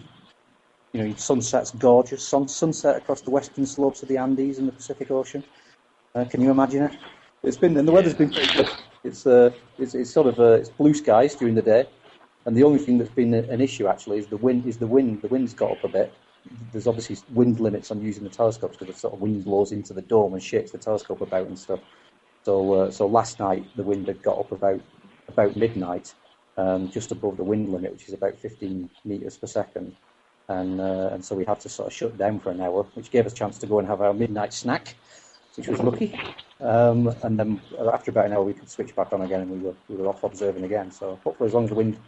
you know sunset's gorgeous. Sun, sunset across the western slopes of the Andes and the Pacific Ocean. Uh, can you imagine it? It's been and the weather's been pretty good. It's uh, it's, it's sort of uh, it's blue skies during the day, and the only thing that's been an issue actually is the wind. Is the wind? The wind's got up a bit. There's obviously wind limits on using the telescopes because the sort of wind blows into the dome and shakes the telescope about and stuff. So, uh, so last night the wind had got up about about midnight, um, just above the wind limit, which is about 15 meters per second, and uh, and so we had to sort of shut down for an hour, which gave us a chance to go and have our midnight snack, which was lucky. Um, and then after about an hour, we could switch back on again, and we were we were off observing again. So hopefully, as long as the wind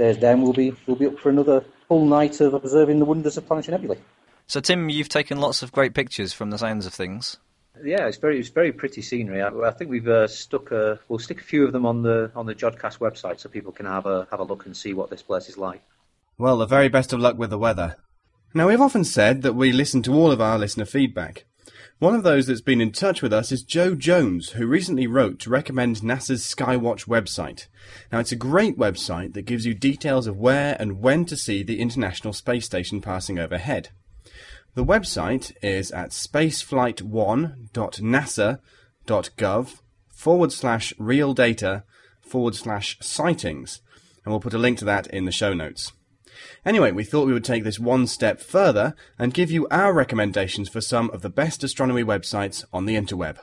stays down, we'll be we'll be up for another full night of observing the wonders of Planetary Nebulae. So, Tim, you've taken lots of great pictures from the sounds of things. Yeah, it's very it's very pretty scenery. I, I think we've uh, stuck a, we'll stick a few of them on the on the Jodcast website so people can have a have a look and see what this place is like. Well, the very best of luck with the weather. Now, we've often said that we listen to all of our listener feedback. One of those that's been in touch with us is Joe Jones, who recently wrote to recommend NASA's Skywatch website. Now, it's a great website that gives you details of where and when to see the International Space Station passing overhead. The website is at spaceflight1.nasa.gov forward slash real data forward slash sightings, and we'll put a link to that in the show notes. Anyway, we thought we would take this one step further and give you our recommendations for some of the best astronomy websites on the interweb.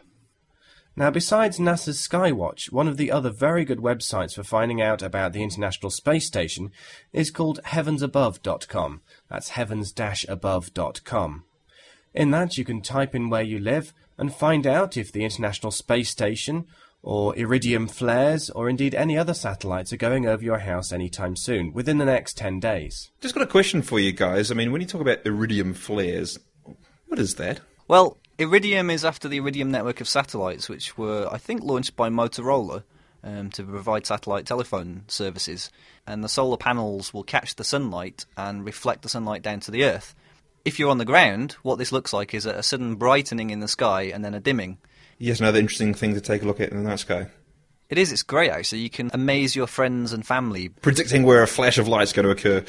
Now, besides NASA's Skywatch, one of the other very good websites for finding out about the International Space Station is called heavensabove.com. That's heavens-above.com. In that, you can type in where you live and find out if the International Space Station or Iridium flares or indeed any other satellites are going over your house anytime soon, within the next 10 days. Just got a question for you guys. I mean, when you talk about iridium flares, what is that? Well, Iridium is after the Iridium network of satellites, which were, I think, launched by Motorola um, to provide satellite telephone services. And the solar panels will catch the sunlight and reflect the sunlight down to the Earth. If you're on the ground, what this looks like is a sudden brightening in the sky and then a dimming. Yes, another interesting thing to take a look at in the night sky. It is, it's great actually. You can amaze your friends and family. Predicting where a flash of light's going to occur.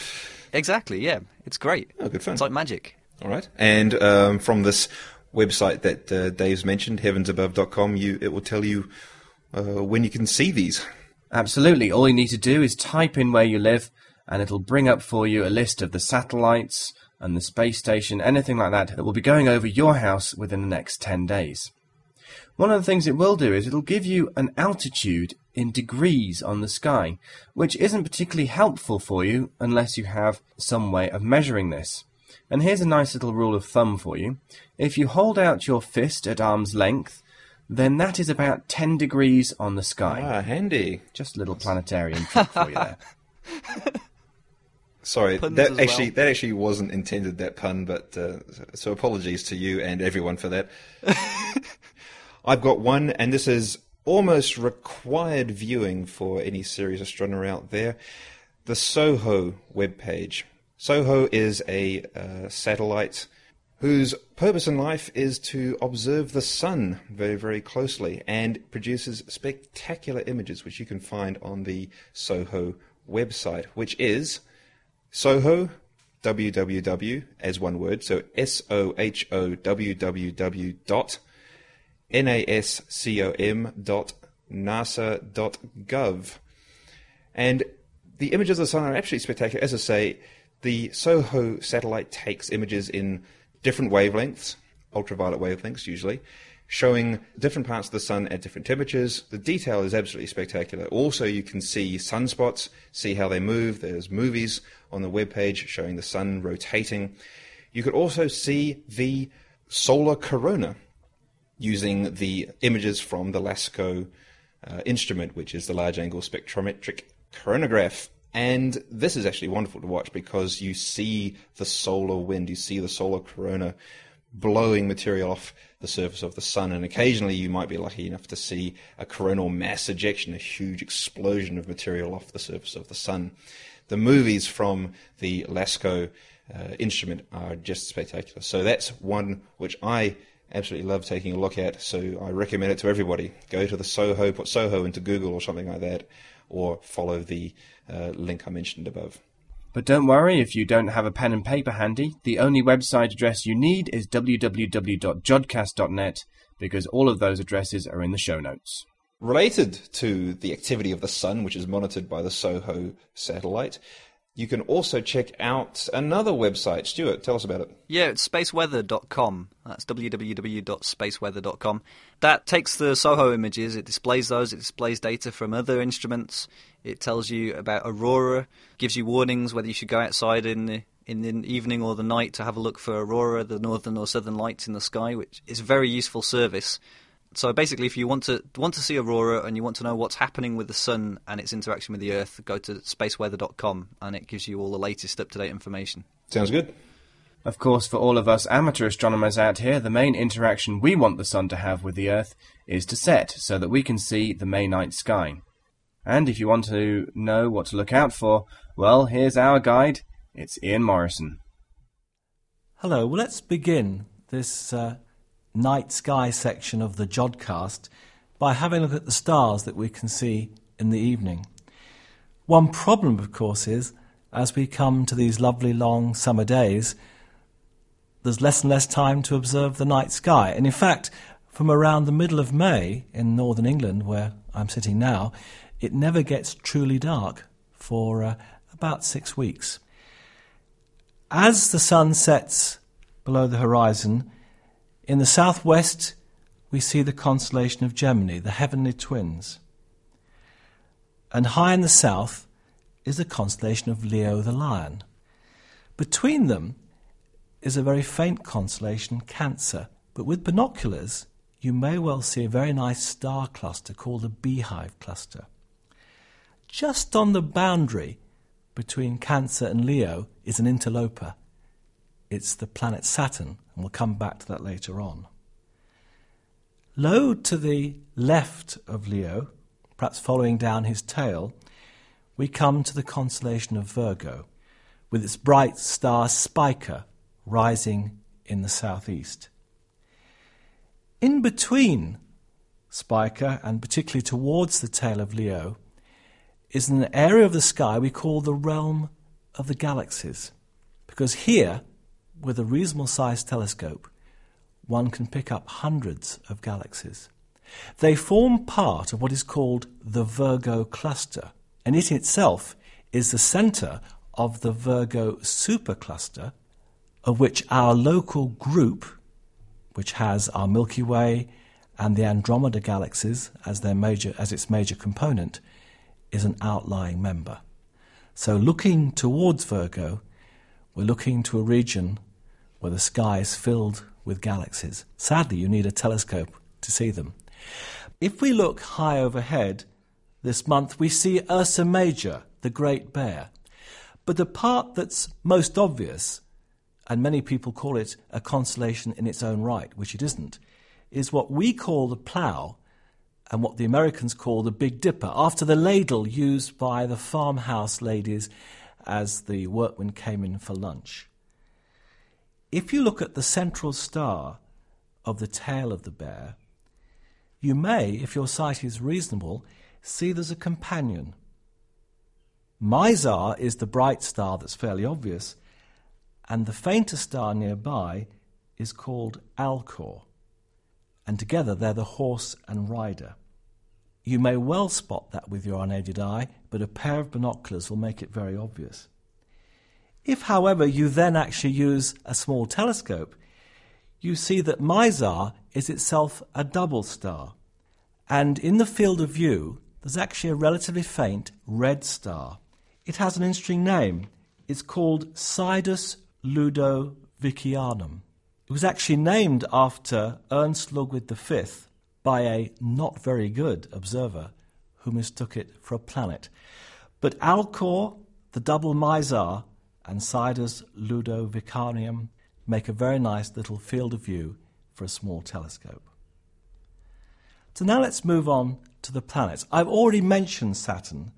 Exactly, yeah. It's great. Oh, good fun. It's like magic. All right. And um, from this website that uh, Dave's mentioned, heavensabove.com, you, it will tell you uh, when you can see these. Absolutely. All you need to do is type in where you live, and it'll bring up for you a list of the satellites and the space station, anything like that, that will be going over your house within the next 10 days. One of the things it will do is it'll give you an altitude in degrees on the sky, which isn't particularly helpful for you unless you have some way of measuring this. And here's a nice little rule of thumb for you. If you hold out your fist at arm's length, then that is about 10 degrees on the sky. Ah, handy. Just a little planetarium trick for you there. Sorry, Puns that actually well. that actually wasn't intended that pun, but uh, so apologies to you and everyone for that. I've got one, and this is almost required viewing for any serious astronomer out there. The SOHO webpage. SOHO is a uh, satellite whose purpose in life is to observe the sun very, very closely and produces spectacular images, which you can find on the SOHO website, which is Soho, www, as one word, so S O H O W W W dot nascom dot nasa dot gov. And the images of the sun are absolutely spectacular. As I say, the SOHO satellite takes images in different wavelengths, ultraviolet wavelengths usually, showing different parts of the sun at different temperatures. The detail is absolutely spectacular. Also, you can see sunspots, see how they move. There's movies on the webpage showing the sun rotating. You could also see the solar corona using the images from the LASCO uh, instrument, which is the large angle spectrometric coronagraph. And this is actually wonderful to watch because you see the solar wind, you see the solar corona blowing material off the surface of the sun, and occasionally you might be lucky enough to see a coronal mass ejection, a huge explosion of material off the surface of the sun. The movies from the LASCO uh, instrument are just spectacular. So that's one which I absolutely love taking a look at. So I recommend it to everybody. Go to the Soho, put Soho into Google or something like that, or follow the uh, link I mentioned above. But don't worry if you don't have a pen and paper handy. The only website address you need is www.jodcast.net because all of those addresses are in the show notes. Related to the activity of the sun, which is monitored by the SOHO satellite, you can also check out another website. Stuart, tell us about it. Yeah, it's spaceweather.com. That's www.spaceweather.com. That takes the SOHO images, it displays those, it displays data from other instruments, it tells you about aurora, gives you warnings whether you should go outside in the in the evening or the night to have a look for aurora, the northern or southern lights in the sky, which is a very useful service. So basically, if you want to want to see aurora and you want to know what's happening with the sun and its interaction with the Earth, go to spaceweather.com and it gives you all the latest up to date information. Sounds good. Of course, for all of us amateur astronomers out here, the main interaction we want the sun to have with the Earth is to set so that we can see the May night sky. And if you want to know what to look out for, well, here's our guide. It's Ian Morison. Hello, well, let's begin this uh, night sky section of the Jodcast by having a look at the stars that we can see in the evening. One problem, of course, is as we come to these lovely long summer days, there's less and less time to observe the night sky. And in fact, from around the middle of May in northern England, where I'm sitting now, it never gets truly dark for uh, about six weeks. As the sun sets below the horizon, in the southwest we see the constellation of Gemini, the heavenly twins. And high in the south is the constellation of Leo the lion. Between them is a very faint constellation, Cancer. But with binoculars, you may well see a very nice star cluster called the Beehive Cluster. Just on the boundary between Cancer and Leo is an interloper. It's the planet Saturn, and we'll come back to that later on. Low to the left of Leo, perhaps following down his tail, we come to the constellation of Virgo, with its bright star Spica rising in the southeast. In between Spica, and particularly towards the tail of Leo, is an area of the sky we call the realm of the galaxies. Because here, with a reasonable sized telescope, one can pick up hundreds of galaxies. They form part of what is called the Virgo cluster, and it itself is the center of the Virgo supercluster, of which our local group, which has our Milky Way and the Andromeda galaxies as, their major, as its major component, is an outlying member. So, looking towards Virgo, we're looking to a region where the sky is filled with galaxies. Sadly, you need a telescope to see them. If we look high overhead this month, we see Ursa Major, the Great Bear. But the part that's most obvious, and many people call it a constellation in its own right, which it isn't, is what we call the plough and what the Americans call the Big Dipper, after the ladle used by the farmhouse ladies as the workmen came in for lunch. If you look at the central star of the tail of the bear, you may, if your sight is reasonable, see there's a companion. Mizar is the bright star that's fairly obvious, and the fainter star nearby is called Alcor and together they're the horse and rider. You may well spot that with your unaided eye, but a pair of binoculars will make it very obvious. If, however, you then actually use a small telescope, you see that Mizar is itself a double star, and in the field of view, there's actually a relatively faint red star. It has an interesting name. It's called Sidus Ludovicianum. It was actually named after Ernst Ludwig V by a not very good observer who mistook it for a planet. But Alcor, the double Mizar, and Sidus Ludovicianum make a very nice little field of view for a small telescope. So now let's move on to the planets. I've already mentioned Saturn.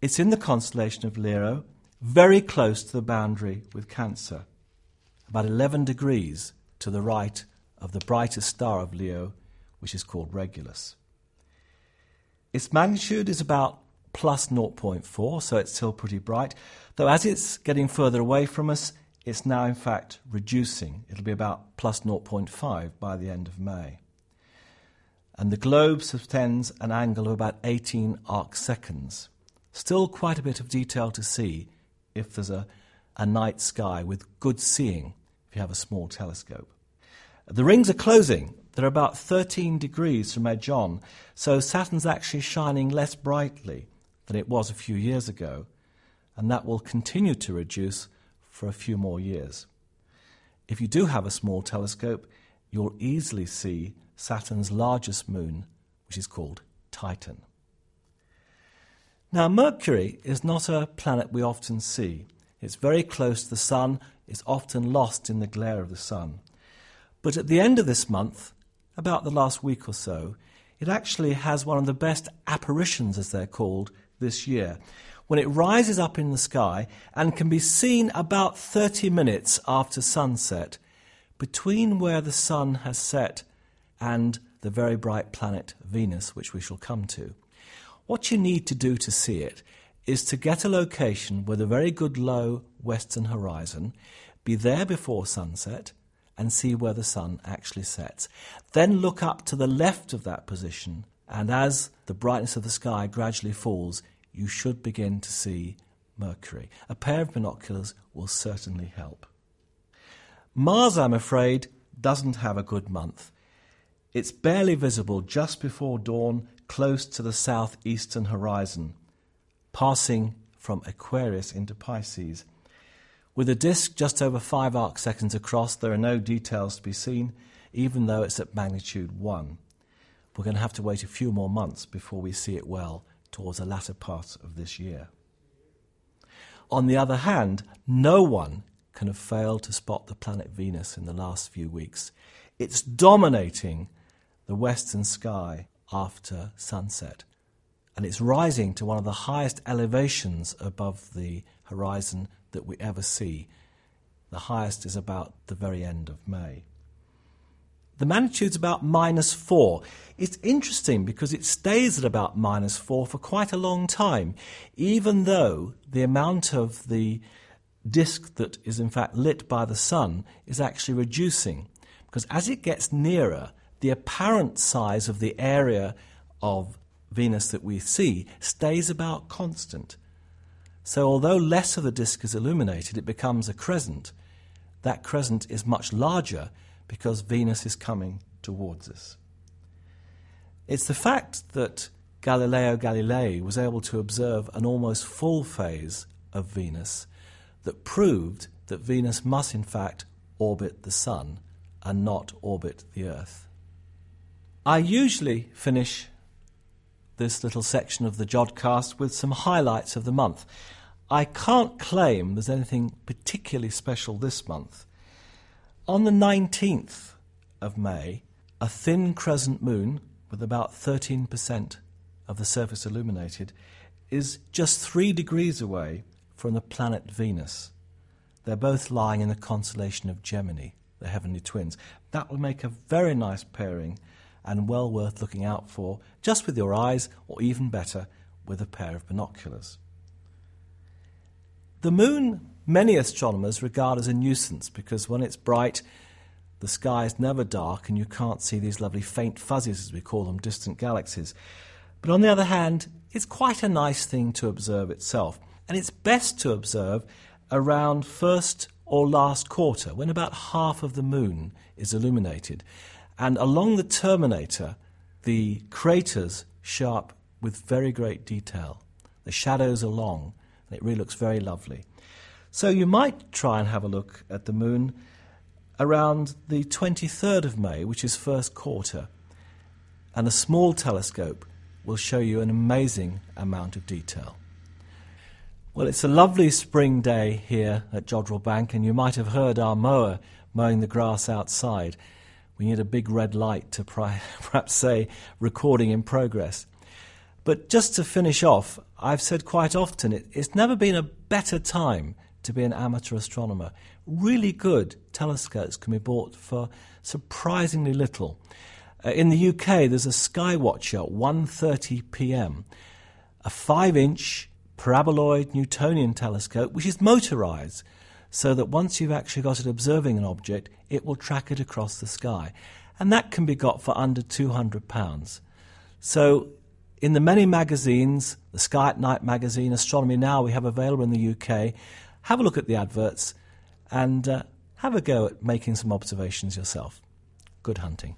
It's in the constellation of Leo, very close to the boundary with Cancer about 11 degrees to the right of the brightest star of Leo, which is called Regulus. Its magnitude is about plus 0.4, so it's still pretty bright, though as it's getting further away from us, it's now in fact reducing. It'll be about plus 0.5 by the end of May. And the globe subtends an angle of about 18 arc seconds. Still quite a bit of detail to see if there's a a night sky with good seeing if you have a small telescope. The rings are closing. They're about 13 degrees from edge on, so Saturn's actually shining less brightly than it was a few years ago, and that will continue to reduce for a few more years. If you do have a small telescope, you'll easily see Saturn's largest moon, which is called Titan. Now, Mercury is not a planet we often see. It's very close to the sun, it's often lost in the glare of the sun. But at the end of this month, about the last week or so, it actually has one of the best apparitions, as they're called, this year, when it rises up in the sky and can be seen about 30 minutes after sunset, between where the sun has set and the very bright planet Venus, which we shall come to. What you need to do to see it is to get a location with a very good low western horizon, be there before sunset, and see where the sun actually sets. Then look up to the left of that position, and as the brightness of the sky gradually falls, you should begin to see Mercury. A pair of binoculars will certainly help. Mars, I'm afraid, doesn't have a good month. It's barely visible just before dawn, close to the southeastern horizon passing from Aquarius into Pisces. With a disk just over 5 arc seconds across, there are no details to be seen, even though it's at magnitude 1. We're going to have to wait a few more months before we see it well towards the latter part of this year. On the other hand, no one can have failed to spot the planet Venus in the last few weeks. It's dominating the western sky after sunset, and it's rising to one of the highest elevations above the horizon that we ever see. The highest is about the very end of May. The magnitude's about minus four. It's interesting because it stays at about minus four for quite a long time, even though the amount of the disk that is in fact lit by the sun is actually reducing. Because as it gets nearer, the apparent size of the area of Venus that we see stays about constant. So, although less of the disk is illuminated, it becomes a crescent. That crescent is much larger because Venus is coming towards us. It's the fact that Galileo Galilei was able to observe an almost full phase of Venus that proved that Venus must, in fact, orbit the Sun and not orbit the Earth. I usually finish this little section of the Jodcast with some highlights of the month. I can't claim there's anything particularly special this month. On the 19th of May, a thin crescent moon with about 13% of the surface illuminated is just three degrees away from the planet Venus. They're both lying in the constellation of Gemini, the heavenly twins. That will make a very nice pairing and well worth looking out for, just with your eyes, or even better, with a pair of binoculars. The moon, many astronomers regard as a nuisance because when it's bright, the sky is never dark and you can't see these lovely faint fuzzies, as we call them, distant galaxies. But on the other hand, it's quite a nice thing to observe itself. And it's best to observe around first or last quarter, when about half of the moon is illuminated. And along the terminator, the craters show up with very great detail. The shadows are long, and it really looks very lovely. So you might try and have a look at the moon around the 23rd of May, which is first quarter, and a small telescope will show you an amazing amount of detail. Well, it's a lovely spring day here at Jodrell Bank, and you might have heard our mower mowing the grass outside. We need a big red light to perhaps say recording in progress. But just to finish off, I've said quite often it, it's never been a better time to be an amateur astronomer. Really good telescopes can be bought for surprisingly little. Uh, in the UK, there's a Skywatcher 130PM, a five-inch paraboloid Newtonian telescope which is motorized, so that once you've actually got it observing an object, it will track it across the sky, and that can be got for under 200 pounds. So in the many magazines, the Sky at Night magazine, Astronomy Now, we have available in the UK. Have a look at the adverts and uh, have a go at making some observations yourself. Good hunting.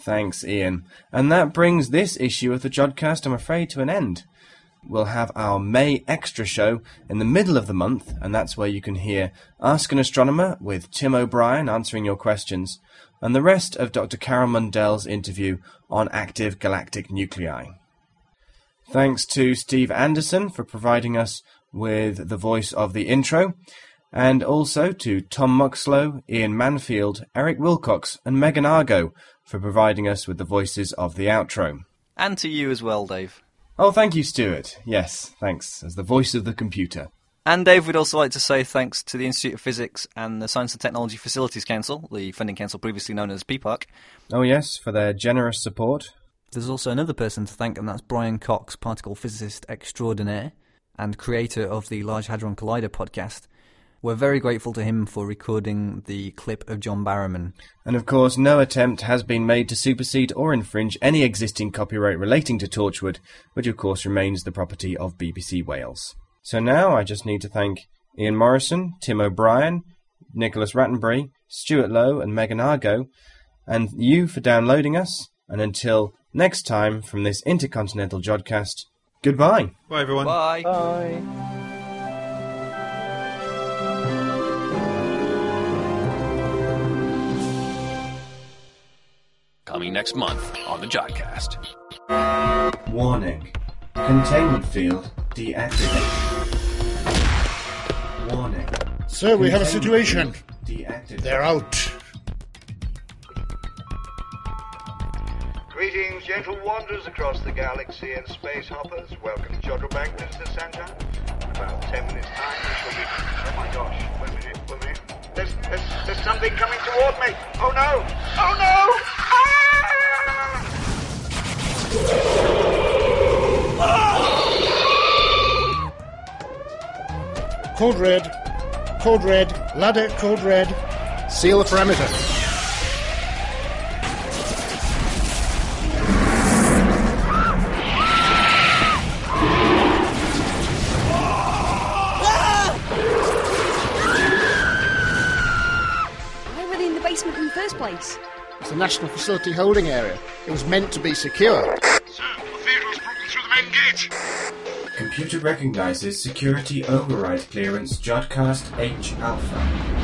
Thanks, Ian. And that brings this issue of the Jodcast, I'm afraid, to an end we'll have our May Extra show in the middle of the month, and that's where you can hear Ask an Astronomer with Tim O'Brien answering your questions, and the rest of Dr. Carole Mundell's interview on active galactic nuclei. Thanks to Steve Anderson for providing us with the voice of the intro, and also to Tom Muxlow, Ian Manfield, Eric Wilcox, and Megan Argo for providing us with the voices of the outro. And to you as well, Dave. Oh, thank you, Stuart. Yes, thanks, as the voice of the computer. And Dave, we'd also like to say thanks to the Institute of Physics and the Science and Technology Facilities Council, the funding council previously known as PPARC. Oh, yes, for their generous support. There's also another person to thank, and that's Brian Cox, particle physicist extraordinaire and creator of the Large Hadron Collider podcast, we're very grateful to him for recording the clip of John Barrowman. And of course, no attempt has been made to supersede or infringe any existing copyright relating to Torchwood, which of course remains the property of BBC Wales. So now I just need to thank Ian Morison, Tim O'Brien, Nicholas Rattenbury, Stuart Lowe, and Megan Argo, and you for downloading us. And until next time from this Intercontinental Jodcast, goodbye. Bye, everyone. Bye. Bye. Coming next month on the Jodcast. Warning. Containment field deactivated. Warning. Sir, we have a situation. Deactivated. They're out. Greetings, gentle wanderers across the galaxy and space hoppers. Welcome to Jodrell Bank, Mr. Santa. In about ten minutes' time, we shall be. Oh my gosh! Wait a minute. Wait a minute. There's, there's, there's something coming toward me. Oh no! Oh no! Code red. Code red. Ladder, code red. Seal the perimeter. National Facility Holding Area. It was meant to be secure. Sir, the vehicle's broken through the main gate. Computer recognizes security override clearance Jodcast H Alpha.